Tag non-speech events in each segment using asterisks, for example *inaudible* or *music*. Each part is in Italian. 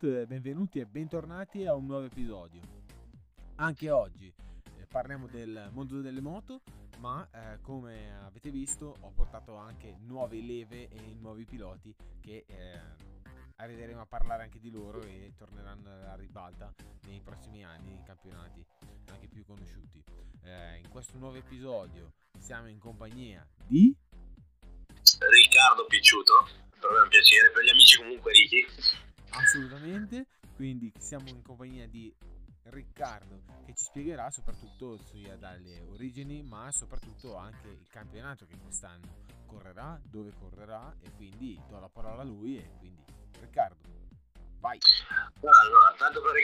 Wii Motorsport, benvenuti e bentornati a un nuovo episodio. Anche oggi eh, parliamo del mondo delle moto, ma eh, come avete visto ho portato anche nuove leve e nuovi piloti che eh, arriveremo a parlare anche di loro e torneranno alla ribalta nei prossimi anni nei campionati anche più conosciuti. Eh, in questo nuovo episodio siamo in compagnia di Riccardo Picciuto per me è un piacere, per gli amici comunque Ricky. Assolutamente, quindi siamo in compagnia di Riccardo che ci spiegherà soprattutto sia dalle origini ma soprattutto anche il campionato che quest'anno correrà, dove correrà e quindi do la parola a lui e quindi Riccardo vai. Allora, tanto per,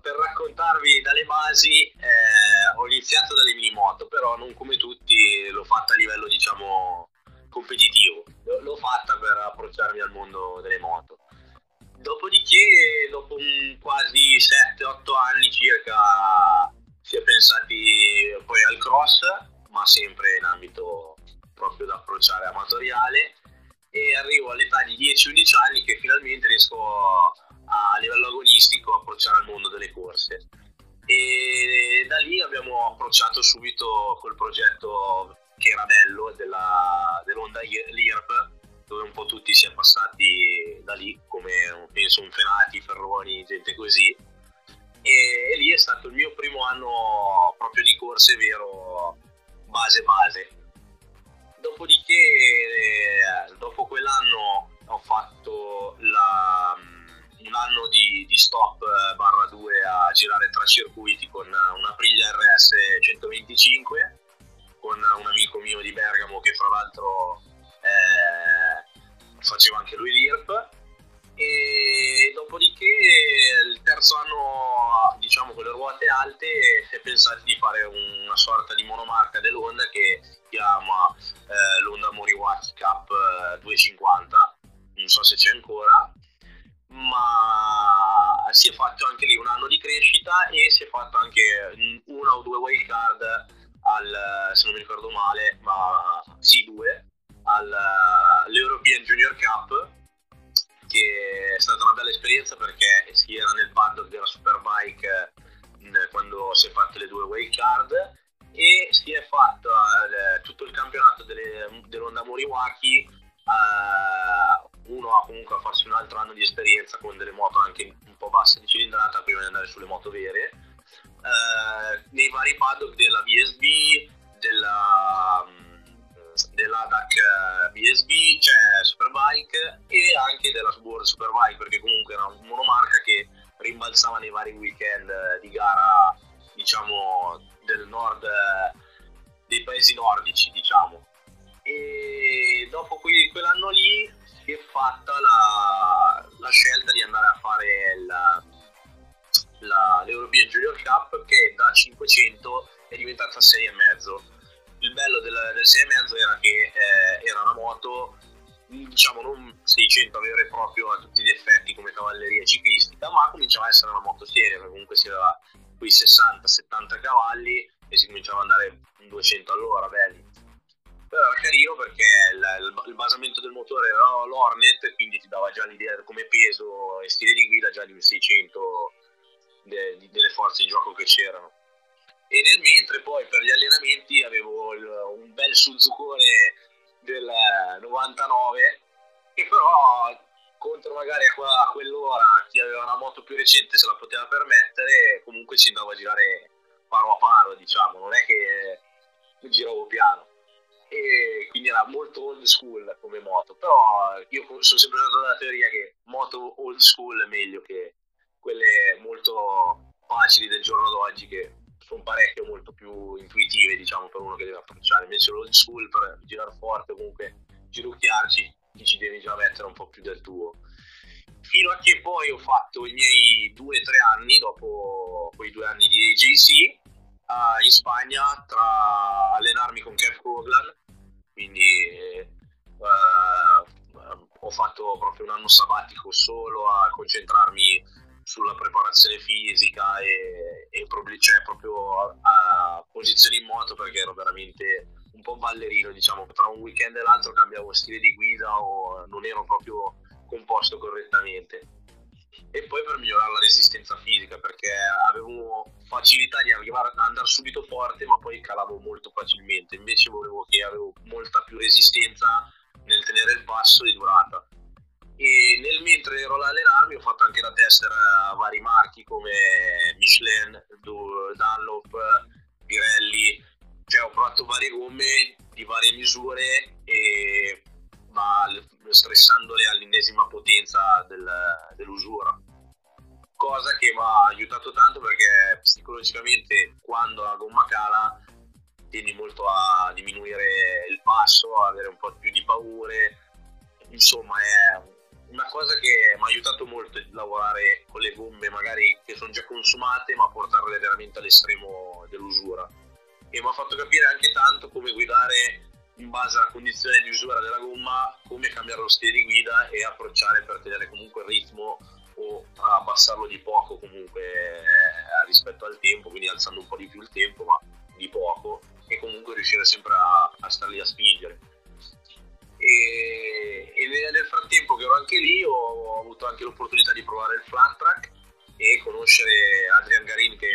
per raccontarvi dalle basi eh, ho iniziato dalle mini moto però non come tutti l'ho fatta a livello diciamo competitivo, l'ho fatta per approcciarmi al mondo delle moto. Dopodiché, dopo quasi 7-8 anni circa, si è pensati poi al cross, ma sempre in ambito proprio da approcciare amatoriale. E arrivo all'età di 10-11 anni che finalmente riesco a, livello agonistico a approcciare al mondo delle corse. E da lì abbiamo approcciato subito col progetto che era bello della, dell'Onda Lirp dove un po' tutti si è passati da lì come penso un Fenati, Ferroni, gente così. E, e lì è stato il mio primo anno proprio di corse vero base base. Dopodiché eh, dopo quell'anno ho fatto la, un anno di, di stop eh, barra 2 a girare tra circuiti con una Aprilia RS 125 con un amico mio di Bergamo che fra l'altro eh, faceva anche lui l'IRP. E dopodiché il terzo anno diciamo con le ruote alte si è pensato di fare una sorta di monomarca dell'Honda che si chiama eh, l'Honda Moriwaki Cup 250 eh, non so se c'è ancora ma si è fatto anche lì un anno di crescita e si è fatto anche una o due wildcard al, se non mi ricordo male, ma sì, due, all'European Junior Cup, che è stata una bella esperienza perché si era nel paddock della Superbike quando si è fatte le due wake card e si è fatto eh, tutto il campionato delle, dell'Onda Moriwaki eh, uno ha comunque a farsi un altro anno di esperienza con delle moto anche un po' basse di cilindrata prima di andare sulle moto vere eh, nei vari paddock della BSB, della, dell'ADAC BSB, eh, cioè Superbike e anche della World Superbike perché comunque era una monomarca che rimbalzava nei vari weekend eh, di gara diciamo del nord dei paesi nordici diciamo e dopo que- quell'anno lì si è fatta la, la scelta di andare a fare il la, l'European Junior Cup che da 500 è diventata 6,5. Il bello del, del 6,5 era che eh, era una moto diciamo non 600 vero e proprio a tutti gli effetti come cavalleria ciclistica ma cominciava a essere una moto seria perché comunque si aveva quei 60-70 cavalli e si cominciava ad andare 200 all'ora belli però era carino perché il, il, il, basamento del motore era l'Hornet quindi ti dava già l'idea come peso e stile di guida già di un 600 de, delle forze di gioco che c'erano. E nel mentre poi per gli allenamenti avevo il, un bel Suzucone del 99 che però contro magari a, quell'ora chi aveva una moto più recente se la poteva permettere comunque ci andavo a girare paro a paro diciamo. Non è che giravo piano. E quindi era molto old school come moto. Però io sono sempre stato della teoria che moto old school è meglio che quelle molto facili del giorno d'oggi che sono parecchio molto più intuitive diciamo per uno che deve approcciare. Invece l'old school per girare forte comunque girucchiarci ci devi già mettere un po' più del tuo. Fino a che poi ho fatto i miei due o tre anni dopo quei due anni di JC uh, in Spagna tra allenarmi con Kev Coglan quindi uh, ho fatto proprio un anno sabbatico solo a concentrarmi sulla preparazione fisica e, e cioè proprio a, a posizione in moto perché ero veramente un po' ballerino diciamo. Tra un weekend e l'altro cambiavo stile di guida o non ero proprio composto correttamente. E poi per migliorare la resistenza fisica perché avevo facilità di arrivare ad andare subito forte ma poi calavo molto facilmente. Invece volevo che avevo molta più resistenza nel tenere il passo e durata e nel mentre ero ad allenarmi ho fatto anche la tester a vari marchi come Michelin, Dunlop, Pirelli. Cioè ho provato varie gomme di varie misure e ma stressandole all'ennesima potenza del, dell'usura. Cosa che mi ha aiutato tanto perché psicologicamente quando la gomma cala tendi molto a diminuire il passo, a avere un po' più di paure, insomma è una cosa che mi ha aiutato molto a lavorare con le gomme magari che sono già consumate ma portarle veramente all'estremo dell'usura e mi ha fatto capire anche tanto come guidare in base alla condizione di usura della gomma, come cambiare lo stile di guida e approcciare per tenere comunque il ritmo o abbassarlo di poco comunque eh, rispetto al tempo, quindi alzando un po' di più il tempo, ma di poco, e comunque riuscire sempre a, a star lì a spingere. E, e, nel frattempo che ero anche lì ho avuto anche l'opportunità di provare il flat track e conoscere Adrian Garin che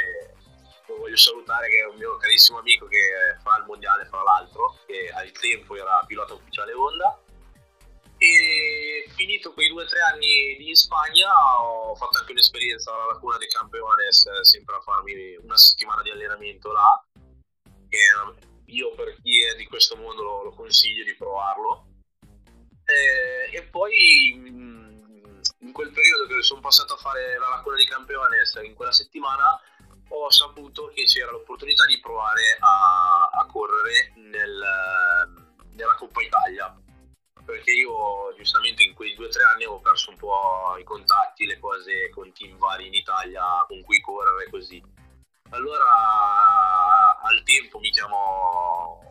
voglio salutare che è un mio carissimo amico che fa il mondiale fra l'altro che al tempo era pilota ufficiale Honda e finito quei due o tre anni lì in Spagna ho fatto anche un'esperienza alla Lacuna dei Campeones, sempre a farmi una settimana di allenamento là, che io per chi è di questo mondo lo, lo consiglio di provarlo. E, e poi in quel periodo che sono passato a fare la Lacuna dei Campeones, in quella settimana ho saputo che c'era l'opportunità di provare a, a correre nel, nella Coppa Italia perché io giustamente in quei due o tre anni avevo perso un po' i contatti, le cose con team vari in Italia con cui correre così. Allora al tempo mi chiamò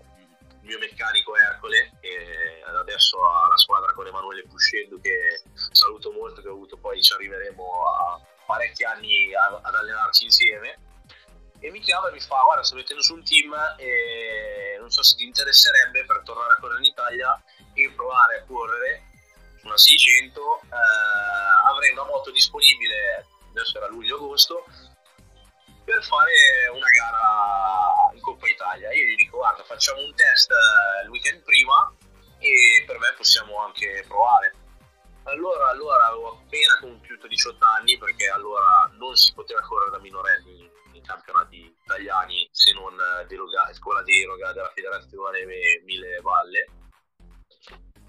mio meccanico Ercole e adesso ha la squadra con Emanuele Puscello che saluto molto, che ho avuto poi ci arriveremo a parecchi anni ad allenarci insieme. E mi chiama e mi fa guarda sto mettendo su un team e non so se ti interesserebbe per tornare a correre in Italia e provare a correre una 600 eh, avrei una moto disponibile adesso era luglio-agosto per fare una gara in Coppa Italia. Io gli dico guarda facciamo un test eh, il weekend prima e per me possiamo anche provare. Allora, allora avevo appena compiuto 18 anni perché allora non si poteva correre da minorenni in campionati italiani se non deroga, scuola deroga della federazione Mille Valle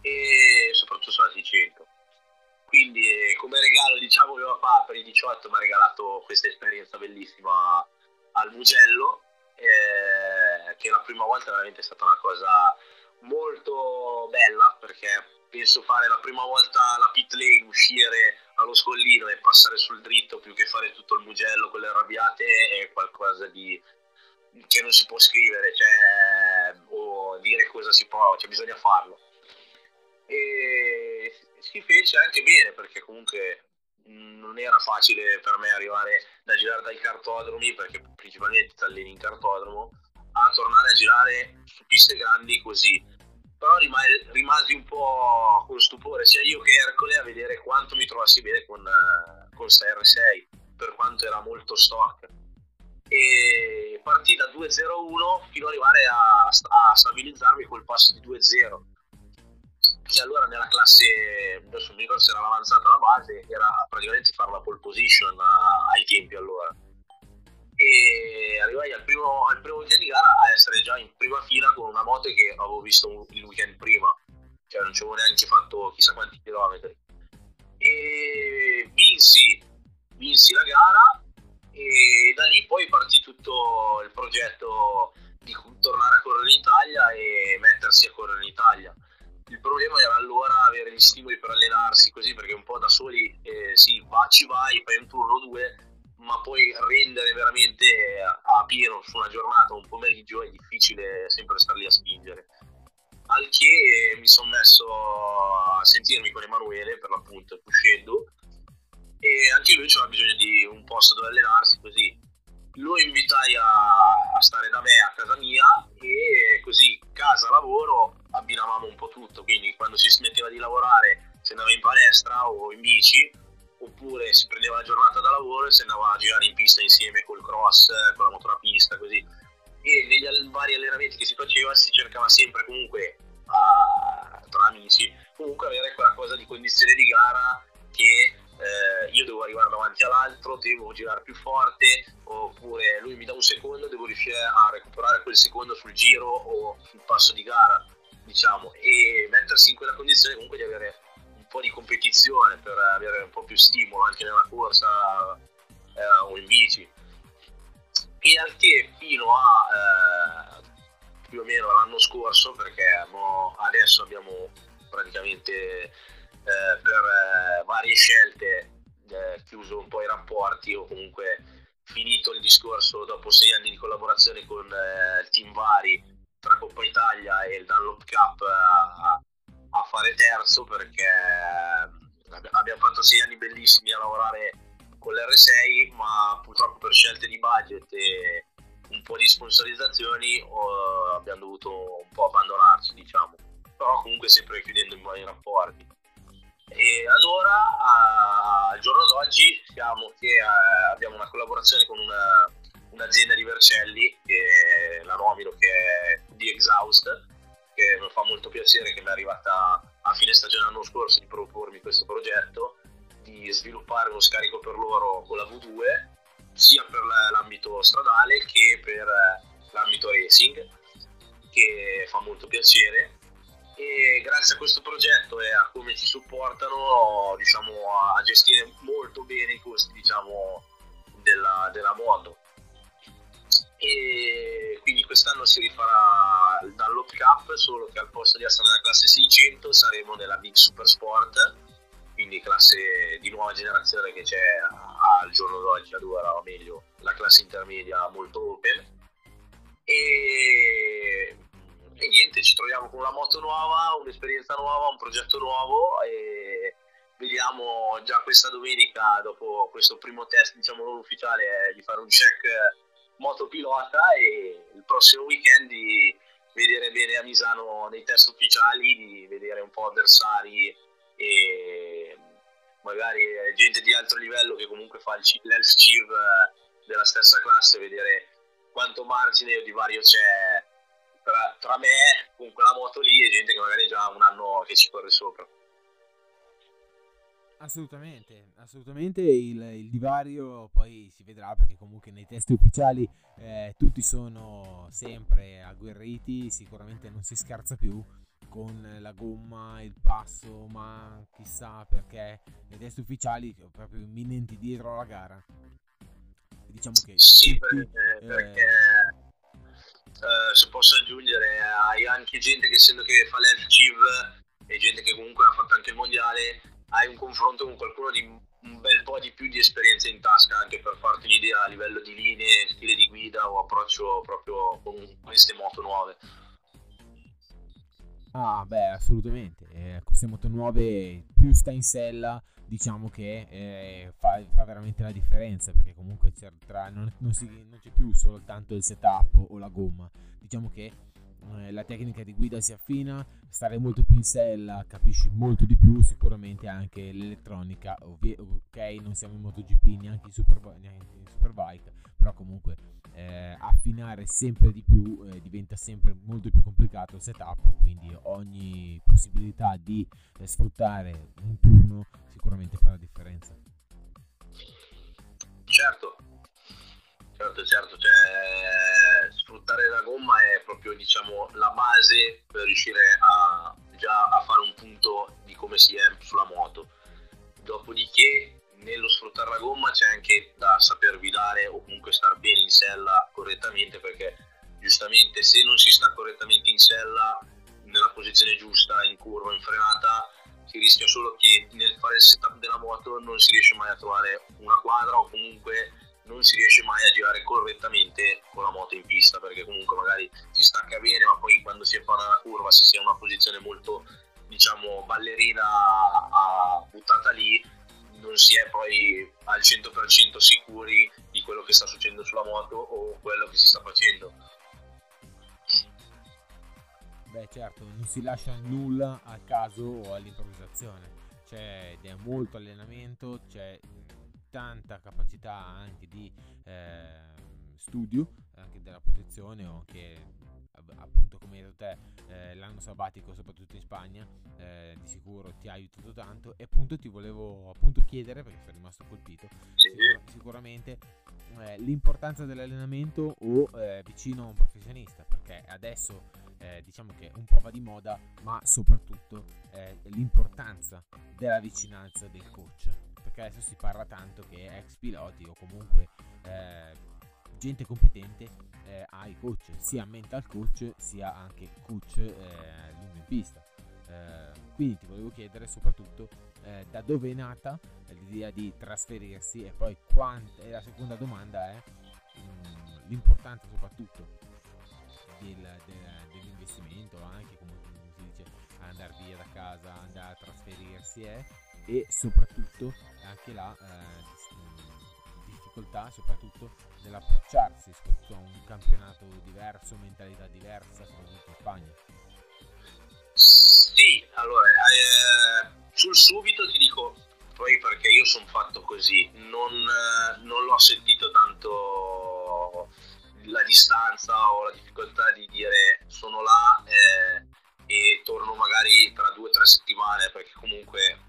e soprattutto sulla 600 quindi come regalo diciamo mio papà per i 18 mi ha regalato questa esperienza bellissima al Mugello eh, che la prima volta veramente è stata una cosa molto bella perché penso fare la prima volta la pit lane, uscire allo scollino e passare sul dritto più che fare tutto il mugello con le arrabbiate è qualcosa di che non si può scrivere cioè, o dire cosa si può, cioè bisogna farlo. E si fece anche bene perché comunque non era facile per me arrivare da girare dai cartodromi perché principalmente ti alleni in cartodromo a tornare a girare su piste grandi così. Però rimasi, rimasi un po' con stupore sia io che Ercole a vedere quanto mi trovassi bene con, uh, con sta R6 per quanto era molto stock. E partì da 2.01 fino ad arrivare a, a stabilizzarmi col passo di 2.0 che allora nella classe adesso mi ricordo se era l'avanzata la base era praticamente fare la pole position ai tempi allora e arrivai al primo, al primo weekend di gara a essere già in prima fila con una moto che avevo visto il weekend prima, cioè non ci avevo neanche fatto chissà quanti chilometri. E vinsi, vinsi la gara e da lì poi partì tutto il progetto di tornare a correre in Italia e mettersi a correre in Italia. Il problema era allora avere gli stimoli per allenarsi così perché un po' da soli eh, sì, va, ci vai, fai un turno o due, ma poi rendere veramente a pieno su una giornata, un pomeriggio è difficile sempre star lì a spingere. Al che mi sono messo a sentirmi con Emanuele per l'appunto uscendo e anche lui aveva bisogno di un posto dove allenarsi così. Lo invitai a, a stare da me a casa mia e così casa lavoro abbinavamo un po' tutto, quindi quando si smetteva di lavorare si andava in palestra o in bici, oppure si prendeva la giornata da lavoro e si andava a girare in pista insieme col cross, con la motorapista, così. E negli vari allenamenti che si faceva si cercava sempre comunque a, tra amici, comunque avere quella cosa di condizione di gara che eh, io devo arrivare davanti all'altro, devo girare più forte, oppure lui mi dà un secondo, devo riuscire a recuperare quel secondo sul giro o sul passo di gara, diciamo, e mettersi in quella condizione comunque di avere un po' di competizione per avere un po' più stimolo anche nella corsa eh, o in bici. E anche fino a eh, più o meno l'anno scorso, perché adesso abbiamo praticamente eh, per eh, varie scelte eh, chiuso un po' i rapporti o comunque finito il discorso dopo sei anni di collaborazione con il team Vari tra Coppa Italia e il Dunlop Cup a, a fare terzo perché abbiamo fatto sei anni bellissimi a lavorare con l'R6 ma purtroppo per scelte di budget e un po' di sponsorizzazioni abbiamo dovuto un po' abbandonarci diciamo. Però comunque sempre chiudendo i buoni rapporti e ad ora, al giorno d'oggi, siamo che eh, abbiamo una collaborazione con una, un'azienda di Vercelli, che la nomino che è di Exhaust, che mi fa molto piacere che mi è arrivata a fine stagione l'anno scorso di propormi questo progetto, di sviluppare uno scarico per loro con la V2, sia per l'ambito stradale che per l'ambito racing, che fa molto piacere. E grazie a questo progetto e a come ci supportano diciamo, a gestire molto bene i costi diciamo, della, della moto e quindi quest'anno si rifarà il Dunlop Cup solo che al posto di essere nella classe 600 saremo nella Big Super Sport quindi classe di nuova generazione che c'è al giorno d'oggi ad ora o meglio la classe intermedia molto open. E e niente, ci troviamo con una moto nuova, un'esperienza nuova, un progetto nuovo e vediamo già questa domenica, dopo questo primo test diciamo non ufficiale, di fare un check motopilota e il prossimo weekend di vedere bene a Misano nei test ufficiali, di vedere un po' avversari e magari gente di alto livello che comunque fa l'Els Chiv della stessa classe, vedere quanto margine o divario c'è tra, tra me con quella moto lì e gente che magari già ha un anno che ci corre sopra. Assolutamente, assolutamente. Il, il, divario poi si vedrà perché comunque nei test ufficiali eh, tutti sono sempre agguerriti, sicuramente non si scherza più con la gomma, il passo, ma chissà perché. Nei test ufficiali proprio imminenti dietro alla gara. Diciamo che sì, tutti, perché, eh, perché eh, se posso aggiungere, hai anche gente che essendo che fa l'FCIV e gente che comunque ha fatto anche il mondiale, hai un confronto con qualcuno di un bel po' di più di esperienza in tasca anche per farti un'idea a livello di linee, stile di guida o approccio proprio con queste moto nuove. Ah, beh, assolutamente. Eh, queste moto nuove, più sta in sella, diciamo che eh, fa, fa, veramente la differenza perché comunque tra, non, non, si, non, c'è più soltanto il setup o la gomma diciamo che eh, la tecnica di guida si affina stare molto più in sella capisci molto di più sicuramente anche l'elettronica ovvi- ok non siamo in MotoGP neanche in, super, neanche in Superbike però comunque eh, affinare sempre di più eh, diventa sempre molto più complicato il setup quindi ogni possibilità di eh, sfruttare un turno sicuramente fa la differenza. Certo. Certo certo cioè, sfruttare la gomma è proprio diciamo la base per riuscire a già a fare un punto di come si è sulla moto. Dopodiché nello sfruttare la gomma c'è anche da saper guidare o comunque star bene in sella correttamente perché giustamente se non si sta correttamente in sella nella posizione giusta in curva in frenata si rischia solo che nel fare il setup della moto non si riesce mai a trovare una quadra o comunque non si riesce mai a girare correttamente con la moto in pista perché comunque magari si stacca bene ma poi quando si fa una curva se si è in una posizione molto diciamo ballerina buttata lì non si è poi al 100% sicuri di quello che sta succedendo sulla moto o quello che si sta facendo. Beh certo, non si lascia nulla al caso o all'improvvisazione. c'è ed è molto allenamento, c'è tanta capacità anche di eh, studio, anche della posizione o anche appunto come hai detto te eh, l'anno sabbatico soprattutto in Spagna eh, di sicuro ti ha aiutato tanto. E appunto ti volevo appunto chiedere perché sono rimasto colpito sì. sicur- sicuramente eh, l'importanza dell'allenamento o eh, vicino a un professionista perché adesso eh, diciamo che un po' va di moda ma soprattutto eh, l'importanza della vicinanza del coach perché adesso si parla tanto che ex piloti o comunque gente competente eh, ai coach, sia mental coach sia anche coach eh, lungo in pista. Eh, quindi ti volevo chiedere soprattutto eh, da dove è nata l'idea di trasferirsi e poi quanta, e la seconda domanda è mh, mm, l'importanza soprattutto del, del, dell'investimento, anche come si dice andare via da casa, andare a trasferirsi è, e soprattutto anche la eh, difficoltà soprattutto nell'approcciarsi a un campionato diverso, mentalità diversa, soprattutto in Spagna. Sì, allora, eh, sul subito ti dico, poi perché io sono fatto così, non, eh, non l'ho sentito tanto la distanza o la difficoltà di dire sono là eh, e torno magari tra due o tre settimane, perché comunque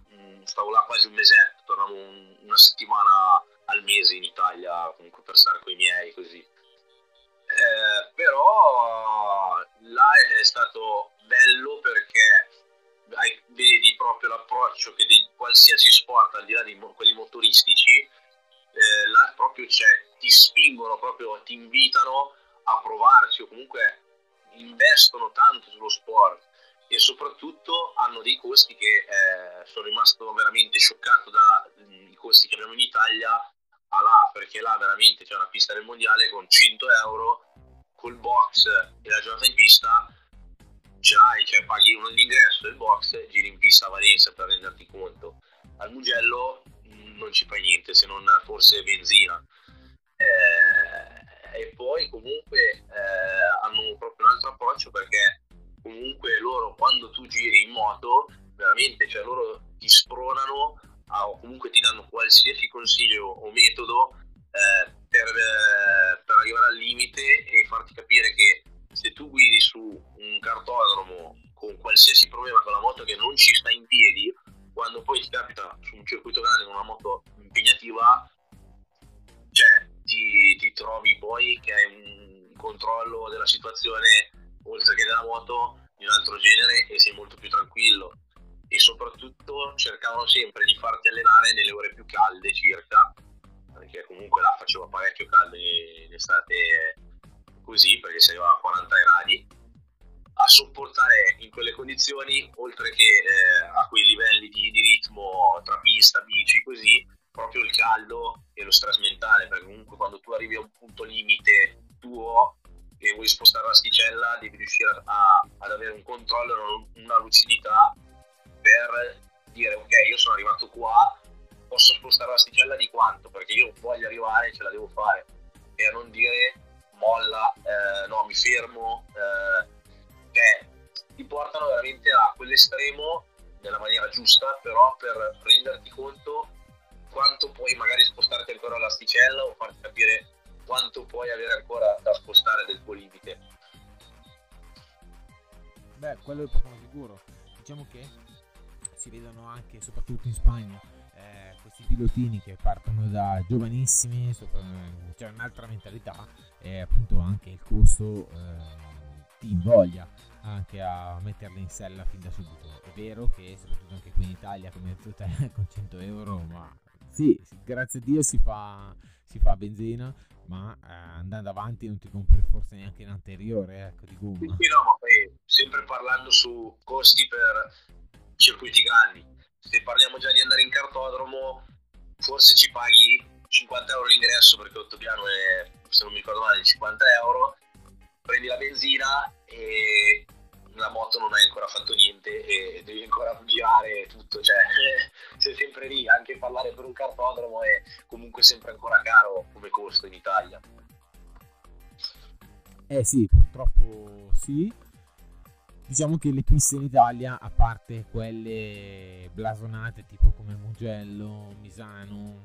stavo là quasi un mesetto, tornavo un, una settimana al mese in Italia comunque per stare con i miei così. Eh, però là è stato bello perché hai, vedi proprio l'approccio che di qualsiasi sport al di là di quelli motoristici eh, là proprio c'è, ti spingono proprio, ti invitano a provarci o comunque investono tanto sullo sport e soprattutto hanno dei costi che eh, sono rimasto veramente scioccato dai costi che abbiamo in Italia a là, perché là veramente c'è una pista del mondiale con 100 euro, col box e la giornata in pista ce l'hai, cioè paghi uno l'ingresso del box, giri in pista a Valencia per renderti conto. Al Mugello non ci fai niente se non forse benzina. Eh, e poi comunque eh, hanno proprio un altro approccio perché comunque loro quando tu giri in moto veramente cioè loro ti spronano a, o comunque ti danno qualsiasi consiglio o metodo eh, per, eh, per, arrivare al limite e farti capire che se tu guidi su un cartodromo con qualsiasi problema con la moto che non ci sta in piedi, quando poi ti capita su un circuito grande con una moto impegnativa, cioè ti, ti trovi poi che hai un controllo della situazione oltre che della moto di un altro genere e sei molto più tranquillo. E soprattutto cercavano sempre di farti allenare nelle ore più calde circa, perché comunque là faceva parecchio caldo in estate così, perché si arrivava a 40 gradi, a sopportare in quelle condizioni, oltre che eh, a quei livelli di, di ritmo tra pista, bici, così, proprio il caldo e lo stress mentale, perché comunque quando tu arrivi a un punto limite tuo e vuoi spostare l'asticella, devi riuscire a, ad avere un controllo, una lucidità per dire ok io sono arrivato qua posso spostare l'asticella di quanto? Perché io voglio arrivare ce la devo fare. E a non dire molla eh, no mi fermo eh, che ti portano veramente a quell'estremo nella maniera giusta però per renderti conto quanto puoi magari spostarti ancora l'asticella o farti capire quanto puoi avere ancora da spostare del tuo limite beh quello è poco sicuro diciamo che si vedono anche soprattutto in Spagna eh, questi pilotini che partono da giovanissimi, sopra, c'è un'altra mentalità e appunto anche il costo eh, ti invoglia anche a metterli in sella fin da subito. È vero che soprattutto anche qui in Italia, come hai *laughs* con 100 euro, ma sì, grazie a Dio si fa, si fa benzina, ma eh, andando avanti non ti compri forse neanche in anteriore ecco, di gomma. Sì, no, ma poi sempre parlando su costi per circuiti grandi. Se parliamo già di andare in cartodromo, forse ci paghi 50 euro l'ingresso perché Ottopiano è, se non mi ricordo male, 50 euro, prendi la benzina e la moto non hai ancora fatto niente e devi ancora girare tutto, cioè sei sempre lì, anche parlare per un cartodromo è comunque sempre ancora caro come costo in Italia. Eh sì, purtroppo sì, diciamo che le piste in Italia, a parte quelle blasonate tipo come Mugello, Misano,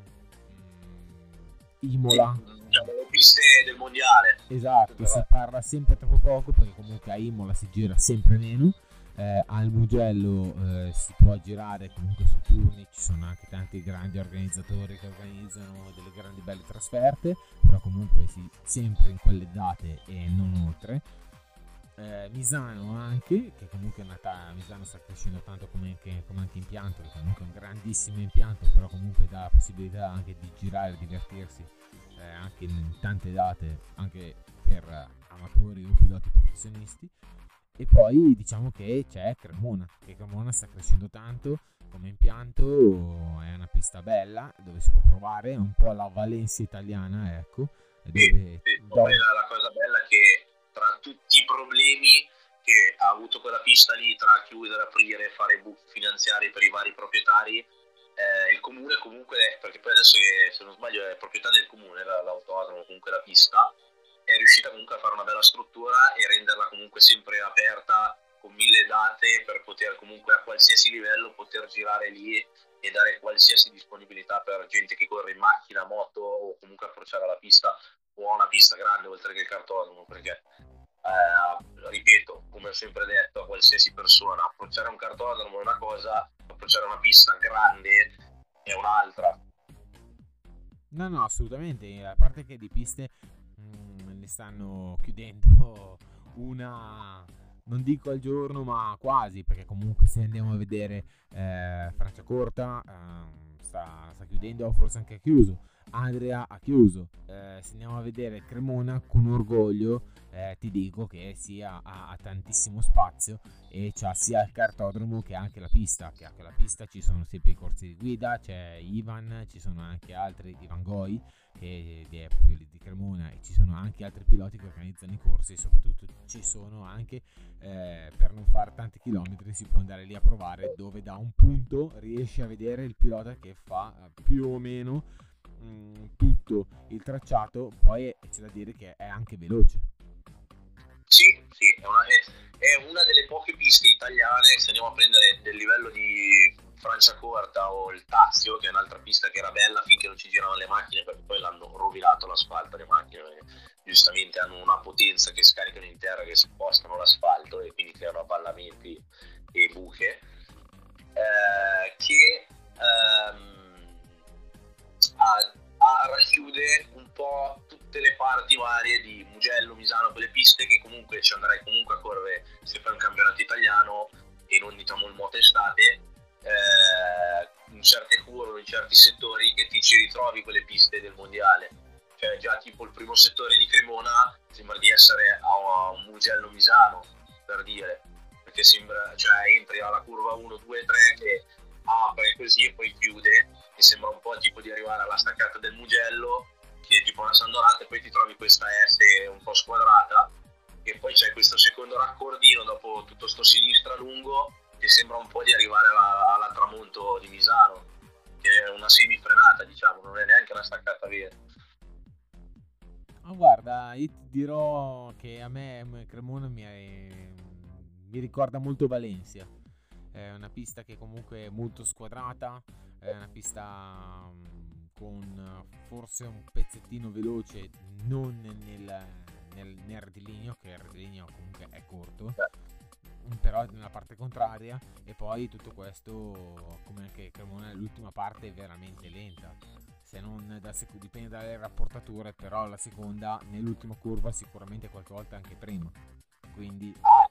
mm, Imola. Diciamo le piste del mondiale. Esatto, Però... si parla sempre troppo poco perché comunque a Imola si gira sempre meno. Eh, al Mugello eh, si può girare comunque su turni, ci sono anche tanti grandi organizzatori che organizzano delle grandi belle trasferte, però comunque sì, sempre in quelle date e non oltre eh, Misano anche, che comunque è nata, Misano sta crescendo tanto come anche, come anche impianto, che comunque è un grandissimo impianto, però comunque dà la possibilità anche di girare e divertirsi eh, anche in tante date, anche per amatori o piloti professionisti. E poi diciamo che c'è Cremona, che Cremona sta crescendo tanto come impianto, è una pista bella dove si può provare, è un po' la Valencia italiana, ecco. Dove, sì. Dove... la cosa bella è che tra tutti i problemi che ha avuto quella pista lì tra chiudere, aprire, fare buchi finanziari per i vari proprietari, eh, il comune comunque, perché poi adesso è, se non sbaglio è proprietà del comune l'autodromo, comunque la pista, è riuscita comunque a fare una bella struttura e renderla comunque sempre aperta con mille date per poter comunque a qualsiasi livello poter girare lì e dare qualsiasi disponibilità per gente che corre in macchina, moto o comunque approcciare la pista o a una pista grande oltre che il cartodromo perché eh, ripeto come ho sempre detto a qualsiasi persona approcciare un cartodromo è una cosa approcciare una pista grande è un'altra. No no assolutamente. A parte che di piste mh, mm, ne stanno chiudendo una non dico al giorno ma quasi perché comunque se andiamo a vedere eh, Franciacorta eh, sta, sta chiudendo o forse anche chiuso Andrea ha chiuso. Eh, se andiamo a vedere Cremona con orgoglio, eh, ti dico che sia, ha, ha, tantissimo spazio e c'ha sia il cartodromo che anche la pista. Che anche la pista ci sono sempre i corsi di guida, c'è Ivan, ci sono anche altri di Van Gogh che è proprio di Cremona e ci sono anche altri piloti che organizzano i corsi e soprattutto ci sono anche eh, per non fare tanti chilometri si può andare lì a provare dove da un punto riesci a vedere il pilota che fa eh, più o meno mm, tutto il tracciato, poi c'è da dire che è anche veloce. Sì, sì, è una, è, è una delle poche piste italiane, se andiamo a prendere del livello di Franciacorta o il Tazio, che è un'altra pista che era bella finché non ci giravano le macchine, perché poi l'hanno rovinato l'asfalto le macchine, giustamente hanno una potenza che scaricano in terra, che spostano l'asfalto e quindi creano avvallamenti e buche, eh, che ehm, a, a racchiude un po' tutte le parti varie di Mugello, Misano, quelle piste che comunque ci andrai comunque a correre se fai un campionato italiano e non diciamo il moto estate eh, in certe curve, in certi settori che ti ci ritrovi quelle piste del mondiale. Cioè già tipo il primo settore di Cremona sembra di essere a un Mugello Misano per dire perché sembra, cioè entri alla curva 1, 2, 3 che apre così e poi chiude mi sembra un po' tipo di arrivare alla staccata del Mugello, che è tipo una sandorata, e poi ti trovi questa S un po' squadrata, e poi c'è questo secondo raccordino dopo tutto sto sinistra lungo, che sembra un po' di arrivare alla, alla tramonto di Misano, che è una semifrenata, diciamo, non è neanche una staccata vera. Ma guarda, io ti dirò che a me Cremona mi, è, mi ricorda molto Valencia. È una pista che comunque è molto squadrata, è una pista mm, con forse un pezzettino veloce, non nel, nel, nel rettilineo, che il rettilineo comunque è corto, però nella parte contraria e poi tutto questo come anche Cremona l'ultima parte è veramente lenta. Se non da sec- dipende dalle rapportature però la seconda nell'ultima curva sicuramente qualche volta anche prima quindi ah,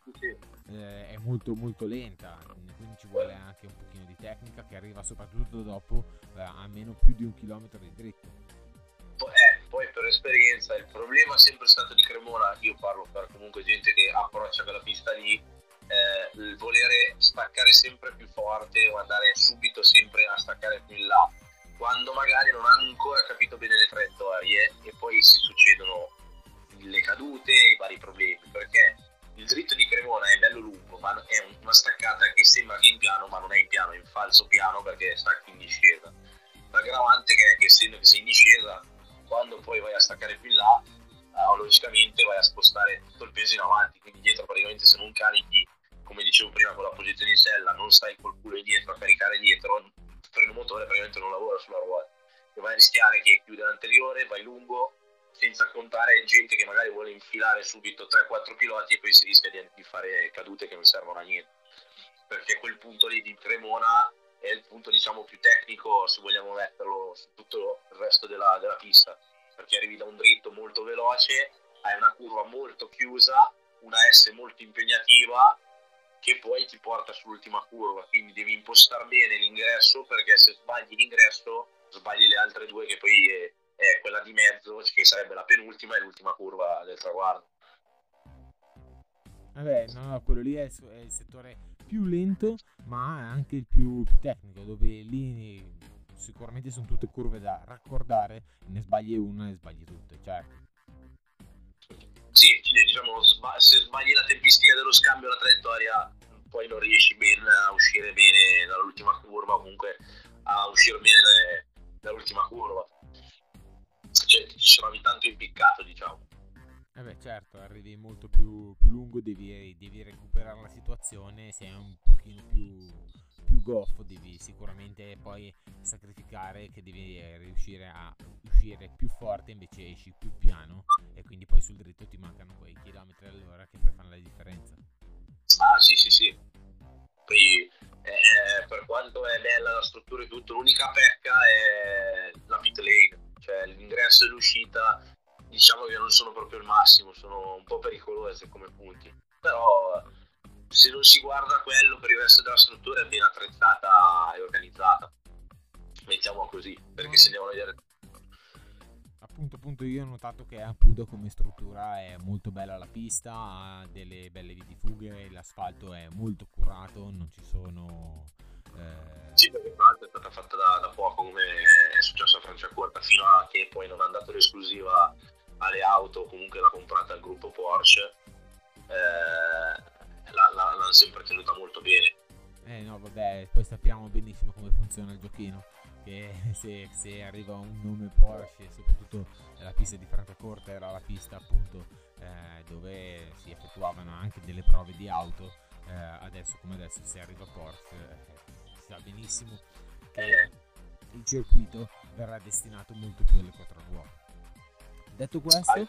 eh, è molto molto lenta. Quindi ci vuole anche un pochino di tecnica che arriva soprattutto dopo eh, a meno più di un chilometro di dritto eh, poi per esperienza il problema è sempre stato di Cremona. Io parlo per comunque gente che approccia quella pista lì eh, il volere staccare sempre più forte o andare subito sempre a staccare più in là quando magari non hanno ancora capito bene le traiettorie e poi si succedono le cadute e i vari problemi. Perché il dritto di Cremona è bello lungo, ma è una staccata che sembra che in piano, ma non è in piano, è in falso piano perché stacchi in discesa. L'aggravante è che essendo che sei in discesa, quando poi vai a staccare più in là, uh, logicamente vai a spostare tutto il peso in avanti, quindi dietro praticamente se non carichi come dicevo prima con la posizione in sella, non stai col culo dietro a caricare dietro, il freno motore praticamente non lavora sulla ruota. E vai a rischiare che chiude l'anteriore, vai lungo, senza contare gente che magari vuole infilare subito 3-4 piloti e poi si rischia di, di fare cadute che non servono a niente. Perché quel punto lì di Cremona è il punto diciamo più tecnico se vogliamo metterlo su tutto il resto della, della pista perché arrivi da un dritto molto veloce hai una curva molto chiusa una S molto impegnativa che poi ti porta sull'ultima curva quindi devi impostare bene l'ingresso perché se sbagli l'ingresso sbagli le altre due che poi è, è quella di mezzo che sarebbe la penultima e l'ultima curva del traguardo Vabbè, no, no, quello lì è, è il settore più lento, ma anche il più, più tecnico, dove lì sicuramente sono tutte curve da raccordare, ne sbagli una e sbagli tutte, certo. Sì, diciamo, se sbagli la tempistica dello scambio, la traiettoria, poi non riesci bene a uscire bene dall'ultima curva, comunque a uscire bene dall'ultima curva. Ti trovi tanto impiccato, diciamo. Eh beh, certo, arrivi molto più, più lungo, devi, devi, recuperare la situazione, sei un pochino più, più goffo, devi sicuramente poi sacrificare che devi riuscire a uscire più forte, invece esci più piano e quindi poi sul dritto ti mancano quei chilometri all'ora che poi fanno la differenza. Ah sì sì sì, poi eh, per quanto è bella la struttura e tutto, l'unica pecca è la pit lane, cioè l'ingresso e l'uscita diciamo che non sono proprio il massimo, sono un po' pericolose come punti, però se non si guarda quello per il resto della struttura è ben attrezzata e organizzata, mettiamo così, perché se andiamo a vedere... Appunto, appunto, io ho notato che appunto come struttura è molto bella la pista, ha delle belle vie di fughe, l'asfalto è molto curato, non ci sono... Eh... Sì, perché tra l'altro è stata fatta da, da poco come è successo a Franciacorta, fino a che poi non ha dato l'esclusiva alle auto comunque l'ha comprata il gruppo Porsche. Eh, l'hanno sempre tenuta molto bene. Eh no vabbè poi sappiamo benissimo come funziona il giochino che *laughs* se, se arriva un nome Porsche soprattutto la pista di Franciacorta era la pista appunto eh, dove si effettuavano anche delle prove di auto. Eh, adesso come adesso se arriva Porsche eh, sa benissimo che eh. il circuito verrà destinato molto più alle quattro ruote. Detto questo,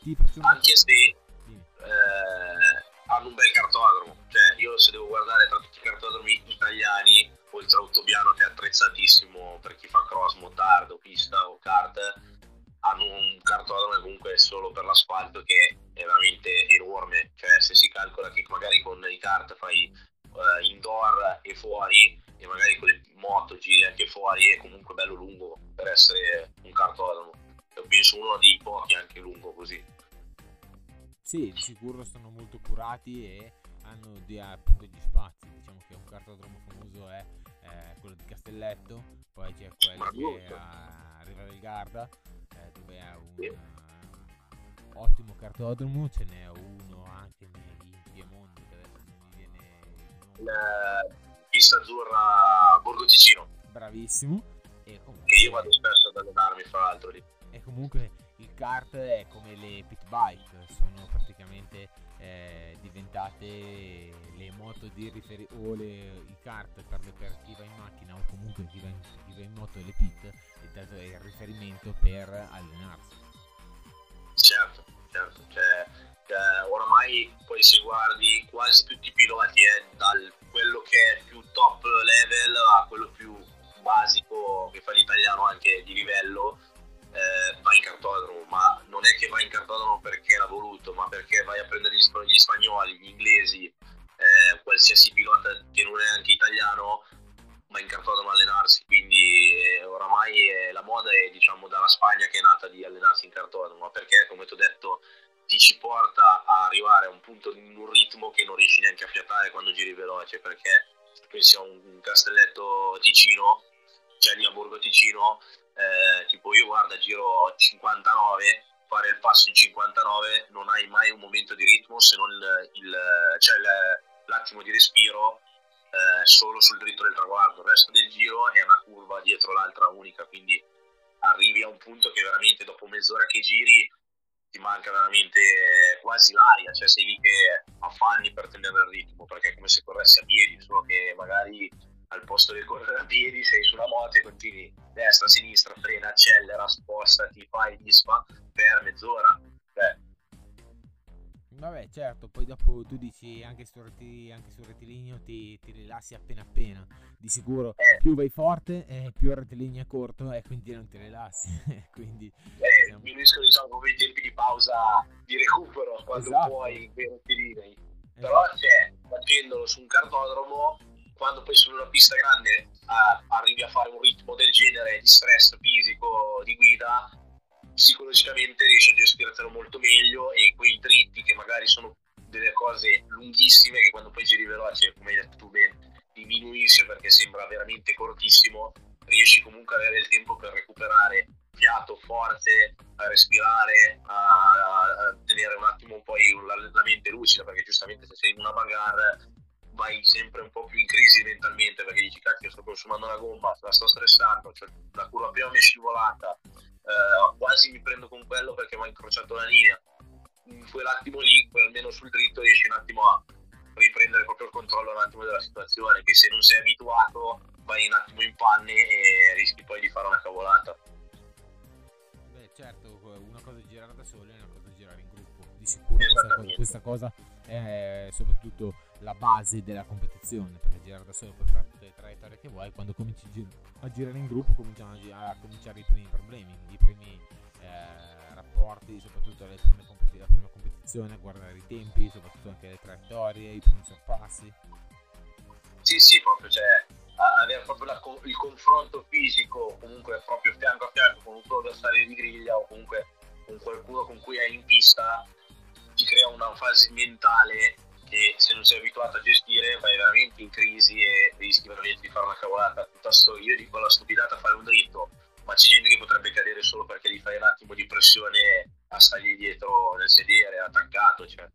ti faccio Anche se eh, hanno un bel cartodromo, cioè io se devo guardare tra tutti i cartodromi italiani, oltre a Ottobiano che è attrezzatissimo per chi fa cross, motardo, pista o kart, hanno un cartodromo comunque solo per l'asfalto che è veramente enorme, cioè se si calcola che magari con i kart fai fuori e magari con le moto giri anche fuori è comunque bello lungo per essere un cartodromo penso uno dei pochi anche lungo così. Sì, di sicuro sono molto curati e hanno di, appunto gli spazi. Diciamo che un cartodromo famoso è eh, quello di Castelletto, poi c'è quello che è a Riva del Garda, eh, dove è un sì. uh, ottimo cartodromo, ce n'è uno anche in Piemonte, che adesso non mi viene La pista azzurra Borgo Ticino. Bravissimo. E comunque... Che io vado spesso ad allenarmi, fra l'altro lì e comunque il kart è come le pit bike, sono praticamente eh, diventate le moto di riferimento o le, i kart per, per, chi va in macchina o comunque chi va in, chi va in moto e le pit è dato il riferimento per allenarsi. Certo, certo, cioè, cioè, oramai poi se guardi quasi tutti i piloti eh, dal quello che è più top level a quello più basico che fa l'italiano anche di livello eh, va in cartodromo, ma non è che va in cartodromo perché l'ha voluto, ma perché vai a prendere gli, gli spagnoli, gli inglesi, eh, qualsiasi pilota che non è anche italiano va in cartodromo a allenarsi, quindi eh, oramai è, la moda è diciamo dalla Spagna che è nata di allenarsi in cartodromo, perché come ti ho detto ti ci porta a arrivare a un punto in un ritmo che non riesci neanche a fiatare quando giri veloce, perché pensi a un castelletto Ticino, cioè lì a Borgo Ticino, eh, tipo io guarda giro 59 fare il passo in 59 non hai mai un momento di ritmo se non il, il, cioè l'attimo di respiro eh, solo sul dritto del traguardo. Il resto del giro è una curva dietro l'altra unica quindi arrivi a un punto che veramente dopo mezz'ora che giri ti manca veramente quasi l'aria cioè sei lì che affanni per tenere il ritmo, perché è come se corressi a piedi, solo che magari al posto di correre a piedi sei su una moto e continui destra, sinistra, frena, accelera, spostati, fai, disfa per mezz'ora. Vabbè, certo, poi dopo tu dici anche sul, reti, anche sul rettilineo ti, ti, rilassi appena appena. Di sicuro eh. più vai forte, eh, più il rettilineo è corto e quindi non ti rilassi. *laughs* quindi eh, siamo... diminuiscono diciamo come i tempi di pausa di recupero quando esatto. puoi i rettilinei. Esatto. Però c'è, facendolo su un cartodromo quando poi su una pista grande eh, arrivi a fare un ritmo del genere di stress fisico, di guida, psicologicamente riesci a gestirtelo molto meglio e quei dritti che magari sono delle cose lunghissime che quando poi giri veloce, come hai detto tu bene, diminuisce perché sembra veramente cortissimo, riesci comunque ad avere il tempo per recuperare fiato, forze, a respirare, a, a tenere un attimo poi la, la mente lucida, perché giustamente se sei in una bagarre vai sempre un po' più in crisi mentalmente perché dici cacchio sto consumando una gomma, la sto stressando, cioè la curva prima mi è scivolata, eh, quasi mi prendo con quello perché mi ha incrociato la linea. In quell'attimo lì, almeno sul dritto, riesci un attimo a riprendere proprio il controllo un attimo della situazione, che se non sei abituato vai un attimo in panne e rischi poi di fare una cavolata. Beh certo, una cosa è girare da solo e una cosa è girare in gruppo. Di sicuro questa, questa cosa è soprattutto la base della competizione perché girare da solo puoi fare tutte le traiettorie che vuoi quando cominci a, gir- a girare in gruppo cominciano a, cominciare i primi problemi i primi eh, rapporti soprattutto prime competi- la prima competizione guardare i tempi soprattutto anche le traiettorie i primi sorpassi. Sì sì proprio cioè avere proprio la, il confronto fisico comunque proprio fianco a fianco con un tuo avversario di griglia o comunque con qualcuno con cui hai in pista ti crea una fase mentale che se non sei abituato a gestire vai veramente in crisi e rischi veramente di fare una cavolata. Piuttosto io dico la stupidata fare un dritto, ma c'è gente che potrebbe cadere solo perché gli fai un attimo di pressione a stargli dietro nel sedere, attaccato. Cioè.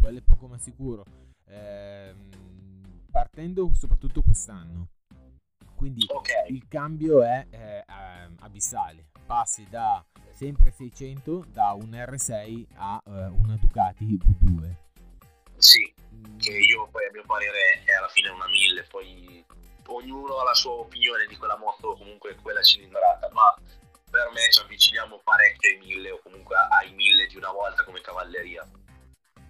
Quello è poco ma sicuro. Ehm, partendo soprattutto quest'anno, quindi okay. il cambio è eh, abissale. Passi da sempre 600 da un R6 a uh, una Ducati V2. Sì, mm. che io poi a mio parere è alla fine una 1000, poi ognuno ha la sua opinione di quella moto, comunque quella cilindrata, ma per me ci avviciniamo parecchio ai 1000 o comunque ai 1000 di una volta come cavalleria.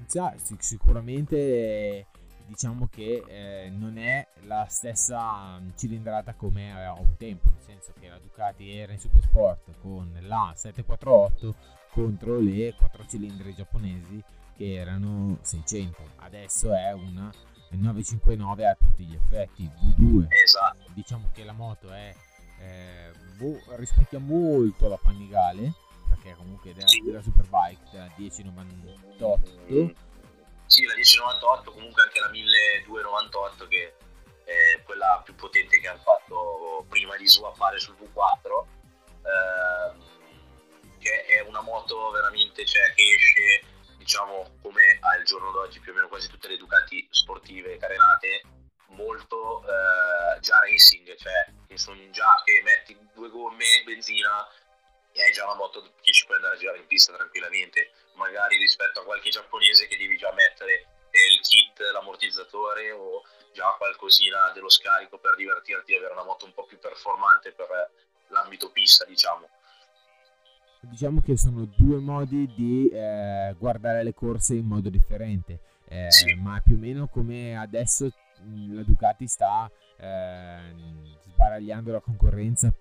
Sì, sicuramente diciamo che eh, non è la stessa cilindrata come a un tempo, nel senso che la Ducati era in Super Sport con la 748 contro le 4 cilindri giapponesi che erano 600. Adesso è una 959 a tutti gli effetti, V2. Esatto. Diciamo che la moto è eh, boh, rispecchia molto la Panigale perché comunque della, della Superbike della 1098 sì, la 1098, comunque anche la 1298 che è quella più potente che hanno fatto prima di swappare sul V4, ehm, che è una moto veramente cioè, che esce, diciamo, come al giorno d'oggi più o meno quasi tutte le Ducati sportive carenate, molto eh, già racing, cioè che sono già che metti due gomme, benzina e hai già una moto che ci puoi andare a girare in pista tranquillamente magari rispetto a qualche giapponese che devi già mettere il kit, l'ammortizzatore o già qualcosina dello scarico per divertirti e avere una moto un po' più performante per l'ambito pista, diciamo. Diciamo che sono due modi di eh, guardare le corse in modo differente, eh, sì. ma più o meno come adesso la Ducati sta eh, sbaragliando la concorrenza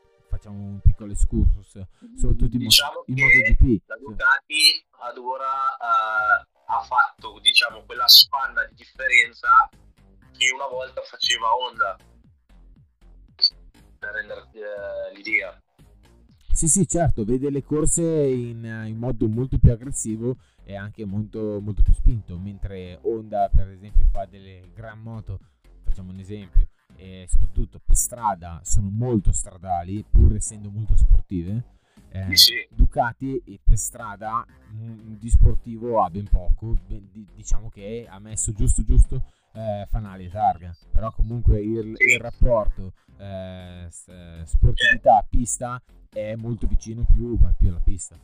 facciamo un piccolo excursus soprattutto diciamo in, MotoGP. La Ducati ad ora uh, ha fatto diciamo quella spanna di differenza che una volta faceva Honda per renderti uh, l'idea. Sì, sì, certo, vede le corse in, in, modo molto più aggressivo e anche molto, molto più spinto, mentre Honda, per esempio, fa delle gran moto, facciamo un esempio, e soprattutto per strada sono molto stradali pur essendo molto sportive eh, sì. Ducati per strada mh, di sportivo ha ben poco di, diciamo che ha messo giusto giusto eh, fanali e targa. Però comunque il, il rapporto eh, sportività pista è molto vicino più, più alla pista.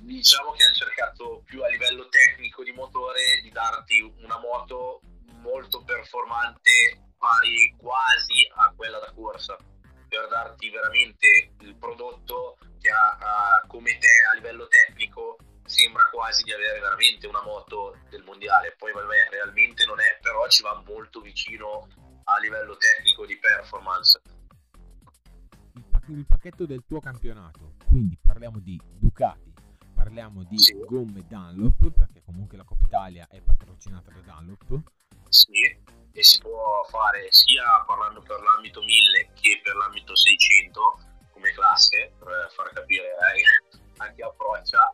Diciamo che hanno cercato più a livello tecnico di motore di darti moto molto performante pari quasi a quella da corsa per darti veramente il prodotto che ha, ha come te a livello tecnico sembra quasi di avere veramente una moto del mondiale. Poi vabbè realmente non è però ci va molto vicino a livello tecnico di performance. Il pacchetto del tuo campionato quindi parliamo di Ducati parliamo di sì. gomme Dunlop perché comunque la Coppa Italia è patrocinata da Dunlop. Sì e si può fare sia parlando per l'ambito 1000 che per l'ambito 600 come classe per far capire a chi approccia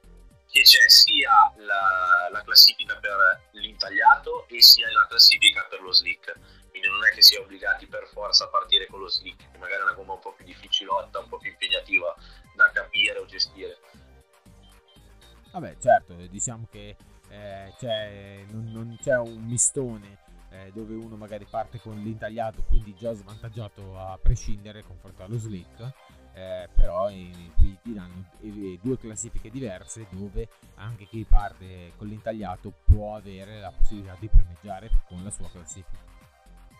che c'è sia la, la, classifica per l'intagliato e sia la classifica per lo slick. Quindi non è che si è obbligati per forza a partire con lo slick che magari è una gomma un po' più difficilotta un po' più impegnativa da capire o gestire. Vabbè certo diciamo che eh, c'è, non, non c'è un mistone eh, dove uno magari parte con l'intagliato, quindi già svantaggiato a prescindere confronto allo slick. Eh, però qui ti danno due classifiche diverse dove anche chi parte con l'intagliato può avere la possibilità di primeggiare con la sua classifica.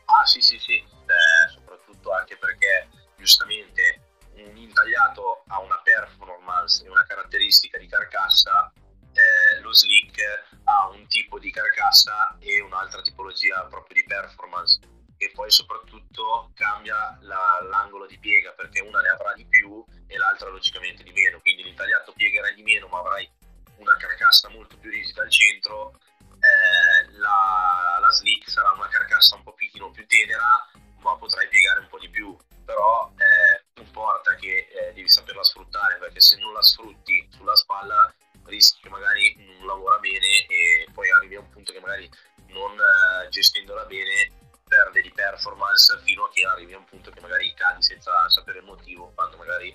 Ah sì sì sì, eh, soprattutto anche perché giustamente un intagliato ha una performance e una caratteristica di carcassa eh, lo slick ha un tipo di carcassa e un'altra tipologia proprio di performance. E poi soprattutto cambia la, l'angolo di piega perché una ne avrà di più e l'altra logicamente di meno. Quindi l'intagliato piegherà di meno ma avrai una carcassa molto più rigida al centro eh, la, la slick sarà una carcassa un pochino più tenera ma potrai piegare un po' di più. Però eh, importa che eh, devi saperla sfruttare perché se non la sfrutti sulla spalla rischi che magari non lavora bene e poi arrivi a un punto che magari non uh, gestendola bene perde di performance fino a che arrivi a un punto che magari cadi senza sapere il motivo quando magari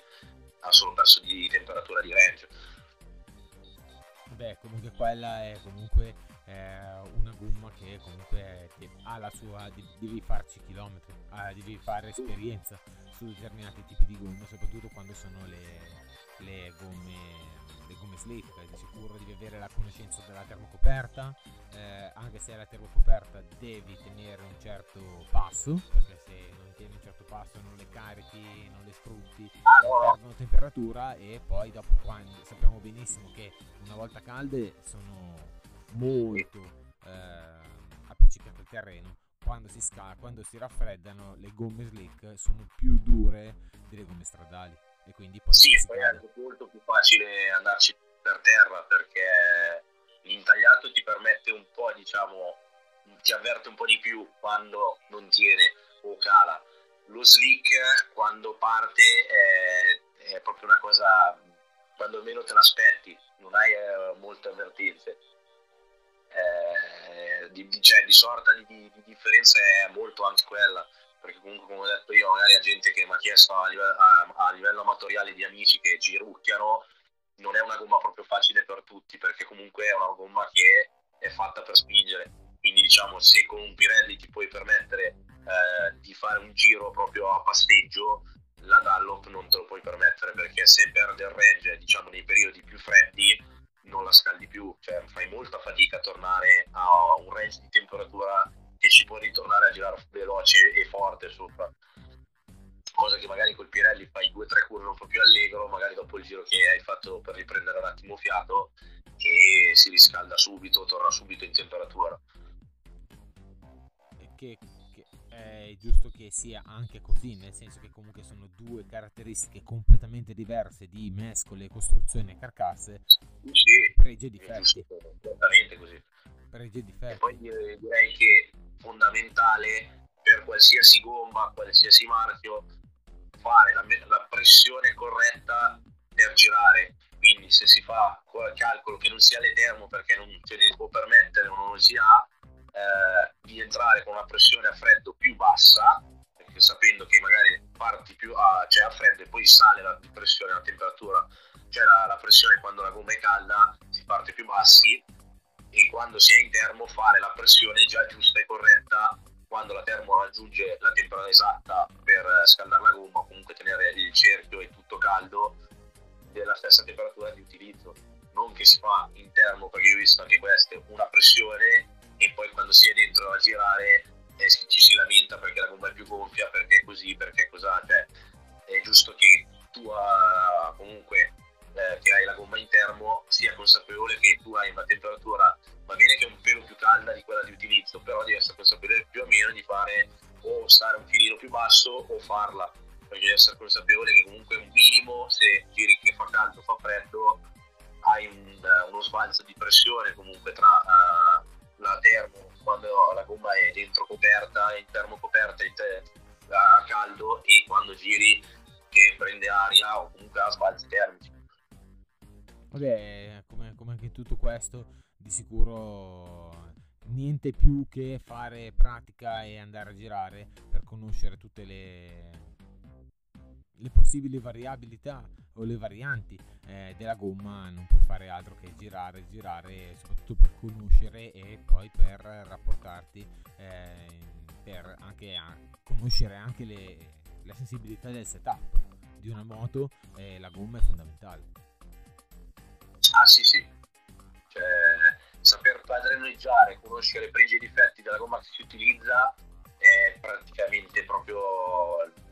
ha solo perso di temperatura di range. Beh comunque quella è comunque eh, una gomma che comunque ha la sua devi farci chilometri ah, devi fare esperienza su determinati tipi di gomme soprattutto quando sono le, le gomme le gomme slick, di sicuro devi avere la conoscenza della termocoperta, eh, anche se la termocoperta devi tenere un certo passo, perché se non tieni un certo passo non le carichi, non le sfrutti, perdono temperatura e poi dopo quando sappiamo benissimo che una volta calde sono molto eh, appiccicate al terreno, quando si, sca- quando si raffreddano le gomme slick sono più dure delle gomme stradali e quindi poi sì, poi è anche molto più facile andarci per terra perché l'intagliato ti permette un po', diciamo, ti avverte un po' di più quando non tiene o cala. Lo slick quando parte è, è proprio una cosa, quando meno te l'aspetti, non hai eh, molte avvertenze. Eh, di, di, cioè, di sorta di, di differenza è molto anche quella perché comunque come ho detto io magari a gente che mi ha chiesto a livello, a, a livello amatoriale di amici che girucchiano non è una gomma proprio facile per tutti perché comunque è una gomma che è fatta per spingere. Quindi diciamo se con un Pirelli ti puoi permettere eh, di fare un giro proprio a passeggio la Dallop non te lo puoi permettere perché se perde il range diciamo nei periodi più freddi non la scaldi più. Cioè fai molta fatica a tornare a un range di temperatura che ci può ritornare a girare veloce e forte sopra. Cosa che magari col Pirelli fai due o tre curve un po' più allegro magari dopo il giro che hai fatto per riprendere un attimo fiato e si riscalda subito torna subito in temperatura. Che, che è giusto che sia anche così nel senso che comunque sono due caratteristiche completamente diverse di mescole costruzione e carcasse. Sì, pregi e difetti. esattamente così. Pregi e difetti. e poi direi che fondamentale per qualsiasi gomma, qualsiasi marchio, fare la, la pressione corretta per girare. Quindi se si fa calcolo che non sia l'eterno perché non ce ne può permettere non si ha, eh, di entrare con una pressione a freddo più bassa, perché sapendo che magari parti più a, cioè a freddo e poi sale la pressione, la temperatura, cioè la, la pressione quando la gomma è calda si parte più bassi e quando si è in termo fare la pressione già giusta e corretta quando la termo raggiunge la temperatura esatta per eh, scaldare la gomma, comunque tenere il cerchio e tutto caldo della stessa temperatura di utilizzo. Non che si fa in termo, perché io ho visto anche queste, una pressione e poi quando si è dentro a girare eh, ci si lamenta perché la gomma è più gonfia, perché è così, perché niente più che fare pratica e andare a girare per conoscere tutte le, le possibili variabilità o le varianti eh, della gomma non puoi fare altro che girare, girare, soprattutto per conoscere e poi per rapportarti, eh, per anche conoscere anche le, la sensibilità del setup di una moto, eh, la gomma è fondamentale. Ah sì sì, cioè, saper padroneggiare, conoscere pregi e difetti della gomma che si utilizza è praticamente proprio